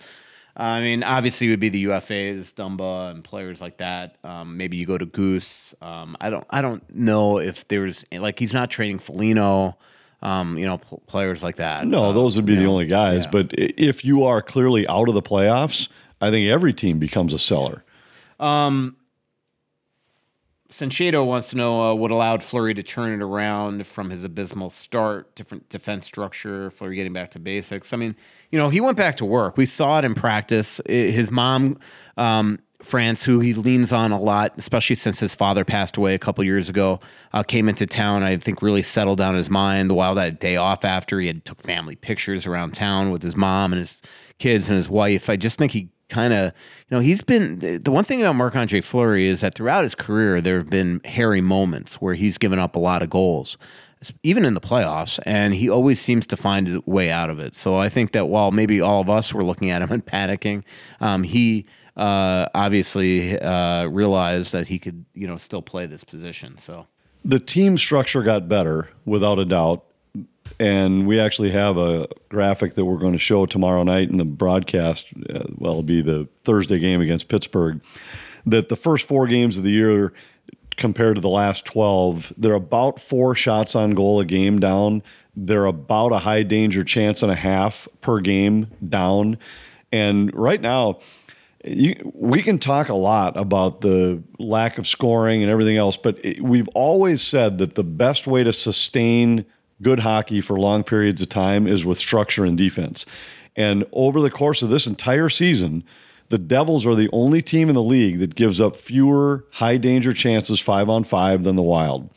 I mean, obviously, it would be the UFAs, Dumba, and players like that. Um, maybe you go to Goose. Um, I don't. I don't know if there's like he's not trading Foligno. Um, you know, pl- players like that. No, Uh, those would be the know, only guys. yeah. But if you are clearly out of the playoffs, I think every team becomes a seller. Sanchedo wants to know uh, what allowed Fleury to turn it around from his abysmal start, different defense structure, Fleury getting back to basics. I mean, you know, he went back to work. We saw it in practice. His mom, um, France, who he leans on a lot, especially since his father passed away a couple years ago, uh, came into town. I think really settled down his mind. Had a day off after he had took family pictures around town with his mom and his kids and his wife. I just think he kind of, you know, he's been the one thing about Marc Andre Fleury is that throughout his career, there have been hairy moments where he's given up a lot of goals, even in the playoffs, and he always seems to find a way out of it. So I think that while maybe all of us were looking at him *laughs* and panicking, um, he uh, obviously uh, realized that he could, you know, still play this position. So. The team structure got better without a doubt. And we actually have a graphic that we're going to show tomorrow night in the broadcast. Uh, well, it'll be the Thursday game against Pittsburgh. That the first four games of the year compared to the last 12, they're about four shots on goal a game down. They're about a high danger chance and a half per game down. And right now, you, we can talk a lot about the lack of scoring and everything else, but it, we've always said that the best way to sustain good hockey for long periods of time is with structure and defense. And over the course of this entire season, the Devils are the only team in the league that gives up fewer high danger chances five on five than the Wild.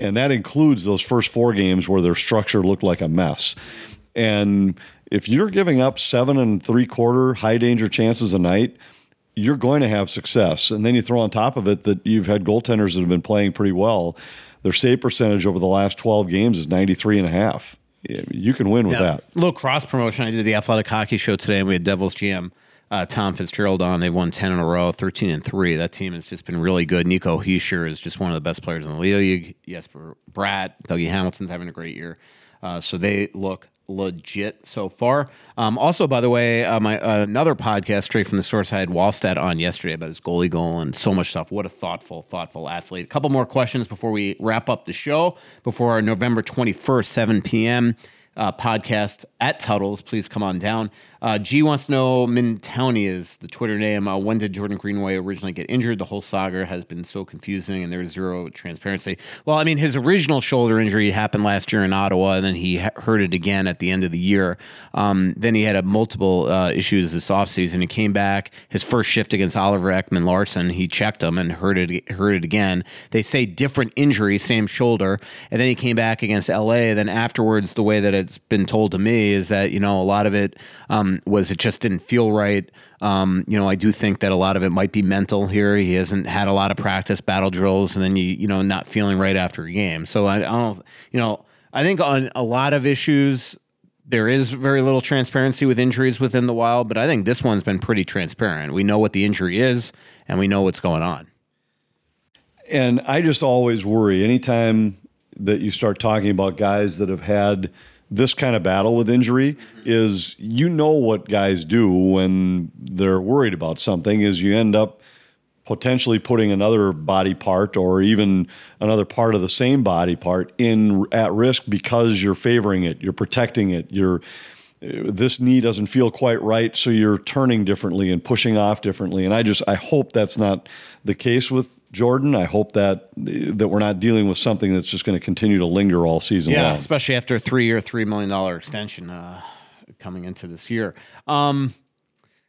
And that includes those first four games where their structure looked like a mess. And if you're giving up seven and three quarter high danger chances a night, you're going to have success. And then you throw on top of it that you've had goaltenders that have been playing pretty well. Their save percentage over the last 12 games is 93 and a half. You can win with that. little cross promotion. I did the athletic hockey show today, and we had Devils GM uh, Tom Fitzgerald on. They've won ten in a row, thirteen and three. That team has just been really good. Nico Hischier is just one of the best players in the league. Jesper Bratt, Dougie Hamilton's having a great year. Uh, so they look legit so far. Um, also, by the way, uh, my uh, another podcast straight from the source I had Wallstedt on yesterday about his goalie goal and so much stuff. What a thoughtful, thoughtful athlete. A couple more questions before we wrap up the show. Before our November twenty first, seven p.m. Uh, podcast at Tuttles. Please come on down. Uh, G wants to know Min Towney is the Twitter name. Uh, when did Jordan Greenway originally get injured? The whole saga has been so confusing and there's zero transparency. Well, I mean, his original shoulder injury happened last year in Ottawa, and then he hurt it again at the end of the year. Um, then he had a multiple uh, issues this offseason. He came back his first shift against Oliver Ekman Larsson. He checked him and hurt it, hurt it again. They say different injury, same shoulder. And then he came back against LA. Then afterwards, the way that it's been told to me is that, you know, a lot of it um, was it just didn't feel right. Um, you know, I do think that a lot of it might be mental here. He hasn't had a lot of practice battle drills, and then you you know not feeling right after a game. So I, I don't, you know, I think on a lot of issues there is very little transparency with injuries within the wild, but I think this one's been pretty transparent. We know what the injury is, and we know what's going on. And I just always worry anytime that you start talking about guys that have had this kind of battle with injury is you know what guys do when they're worried about something is you end up potentially putting another body part or even another part of the same body part in at risk because you're favoring it, you're protecting it, you're this knee doesn't feel quite right, so you're turning differently and pushing off differently. And I just I hope that's not the case with Jordan. I hope that that we're not dealing with something that's just going to continue to linger all season Yeah, long. especially after a three-year, three million dollar extension uh, coming into this year. Um,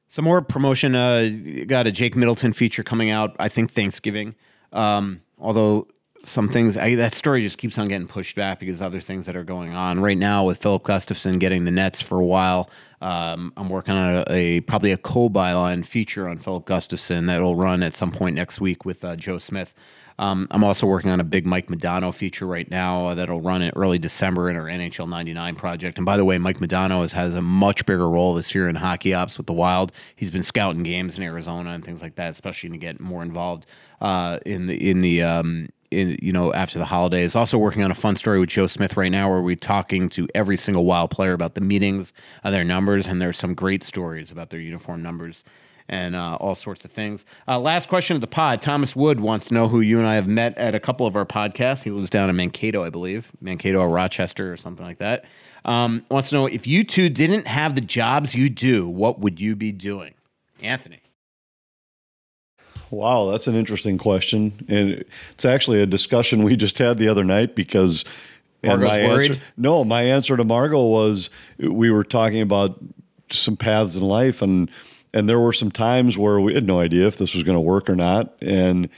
some more promotion. Uh, got a Jake Middleton feature coming out. I think Thanksgiving. Um, although some things I, that story just keeps on getting pushed back because other things that are going on right now with Filip Gustavsson getting the Nets for a while. Um, I'm working on a, a probably a co-byline feature on Filip Gustavsson that'll run at some point next week with uh, Joe Smith. Um, I'm also working on a big Mike Modano feature right now that'll run in early December in our NHL 99 project. And by the way, Mike Modano has, has a much bigger role this year in hockey ops with the Wild. He's been scouting games in Arizona and things like that, especially to get more involved uh, in the in the um, in you know after the holidays. Also working on a fun story with Joe Smith right now, where we're talking to every single Wild player about the meetings, uh, their numbers, and there's some great stories about their uniform numbers and uh, all sorts of things. Uh, last question of the pod. Thomas Wood wants to know who you and I have met at a couple of our podcasts. He lives down in Mankato, I believe, Mankato or Rochester or something like that. Um, wants to know if you two didn't have the jobs you do, what would you be doing? Anthony. Wow, that's an interesting question, and it's actually a discussion we just had the other night because. and my worried? answer, no, my answer to Margot was we were talking about some paths in life, and and there were some times where we had no idea if this was going to work or not, and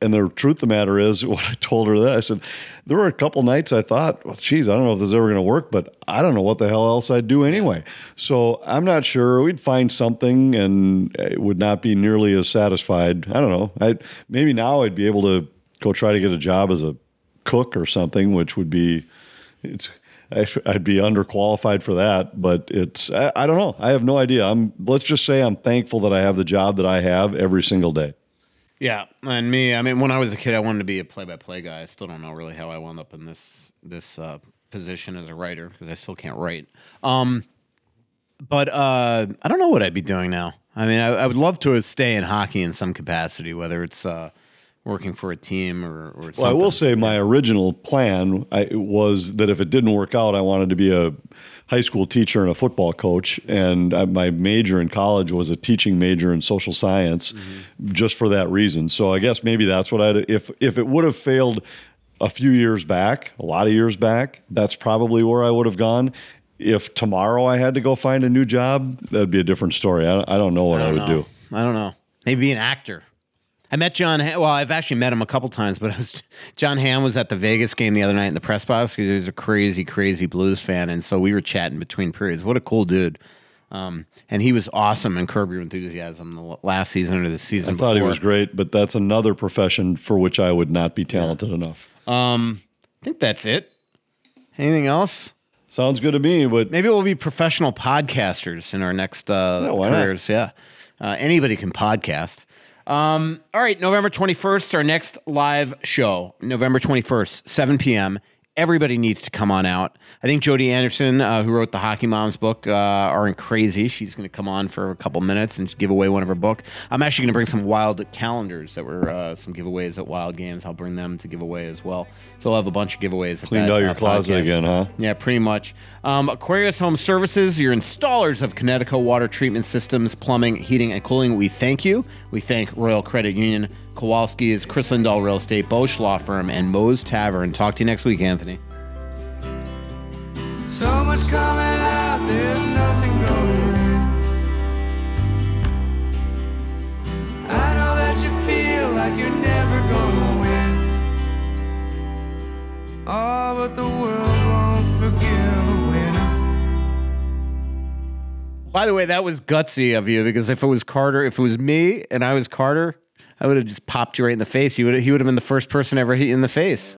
and the truth of the matter is, *laughs* what I told her that I said, there were a couple nights I thought, well, geez, I don't know if this is ever going to work, but I don't know what the hell else I'd do anyway. So I'm not sure. We'd find something, and it would not be nearly as satisfied. I don't know. I maybe now I'd be able to go try to get a job as a cook or something, which would be it's. I, I'd be underqualified for that, but it's I, I don't know. I have no idea. I'm let's just say I'm thankful that I have the job that I have every single day. Yeah, and me. I mean, when I was a kid, I wanted to be a play-by-play guy. I still don't know really how I wound up in this this uh, position as a writer because I still can't write. Um, but uh, I don't know what I'd be doing now. I mean, I, I would love to stay in hockey in some capacity, whether it's uh, working for a team or, or something. Well, I will say my original plan I, was that if it didn't work out, I wanted to be a high school teacher and a football coach. And I, my major in college was a teaching major in social science, mm-hmm. just for that reason. So I guess maybe that's what I'd if if it would have failed a few years back, a lot of years back, that's probably where I would have gone. If tomorrow I had to go find a new job, that'd be a different story. I, I don't know what I, don't would know. do. I don't know. Maybe be an actor. I met John. Well, I've actually met him a couple times, but I was Jon Hamm was at the Vegas game the other night in the press box because he was a crazy, crazy blues fan, and so we were chatting between periods. What a cool dude! Um, and he was awesome in Curb Your Enthusiasm the last season or the season. I thought he was great, but that's another profession for which I would not be talented enough. Um, I think that's it. Anything else? Sounds good to me, but Maybe we'll be professional podcasters in our next uh, Yeah, why not? careers. Yeah. Uh, anybody can podcast. Um, all right, November 21st, our next live show, November 21st, 7 p.m. Everybody needs to come on out. I think Jody Anderson, uh, who wrote the Hockey Moms book, uh, Aren't Crazy. She's going to come on for a couple minutes and give away one of her book. I'm actually going to bring some wild calendars that were uh, some giveaways at Wild Games. I'll bring them to give away as well. So we'll have a bunch of giveaways. Cleaned that, out your uh, closet podcast. again, huh? Yeah, pretty much. Um, Aquarius Home Services, your installers of Kinetico water treatment systems, plumbing, heating, and cooling. We thank you. We thank Royal Credit Union, Kowalski's, Kris Lindahl Real Estate, Bosch Law Firm, and Moe's Tavern. Talk to you next week, Anthony. So much coming out, there's nothing going in. I know that you feel like you're never gonna win. Oh, but the world won't forgive a winner. By the way, that was gutsy of you because if it was Carter, if it was me and I was Carter, I would have just popped you right in the face. You would he would have been the first person ever hit in the face.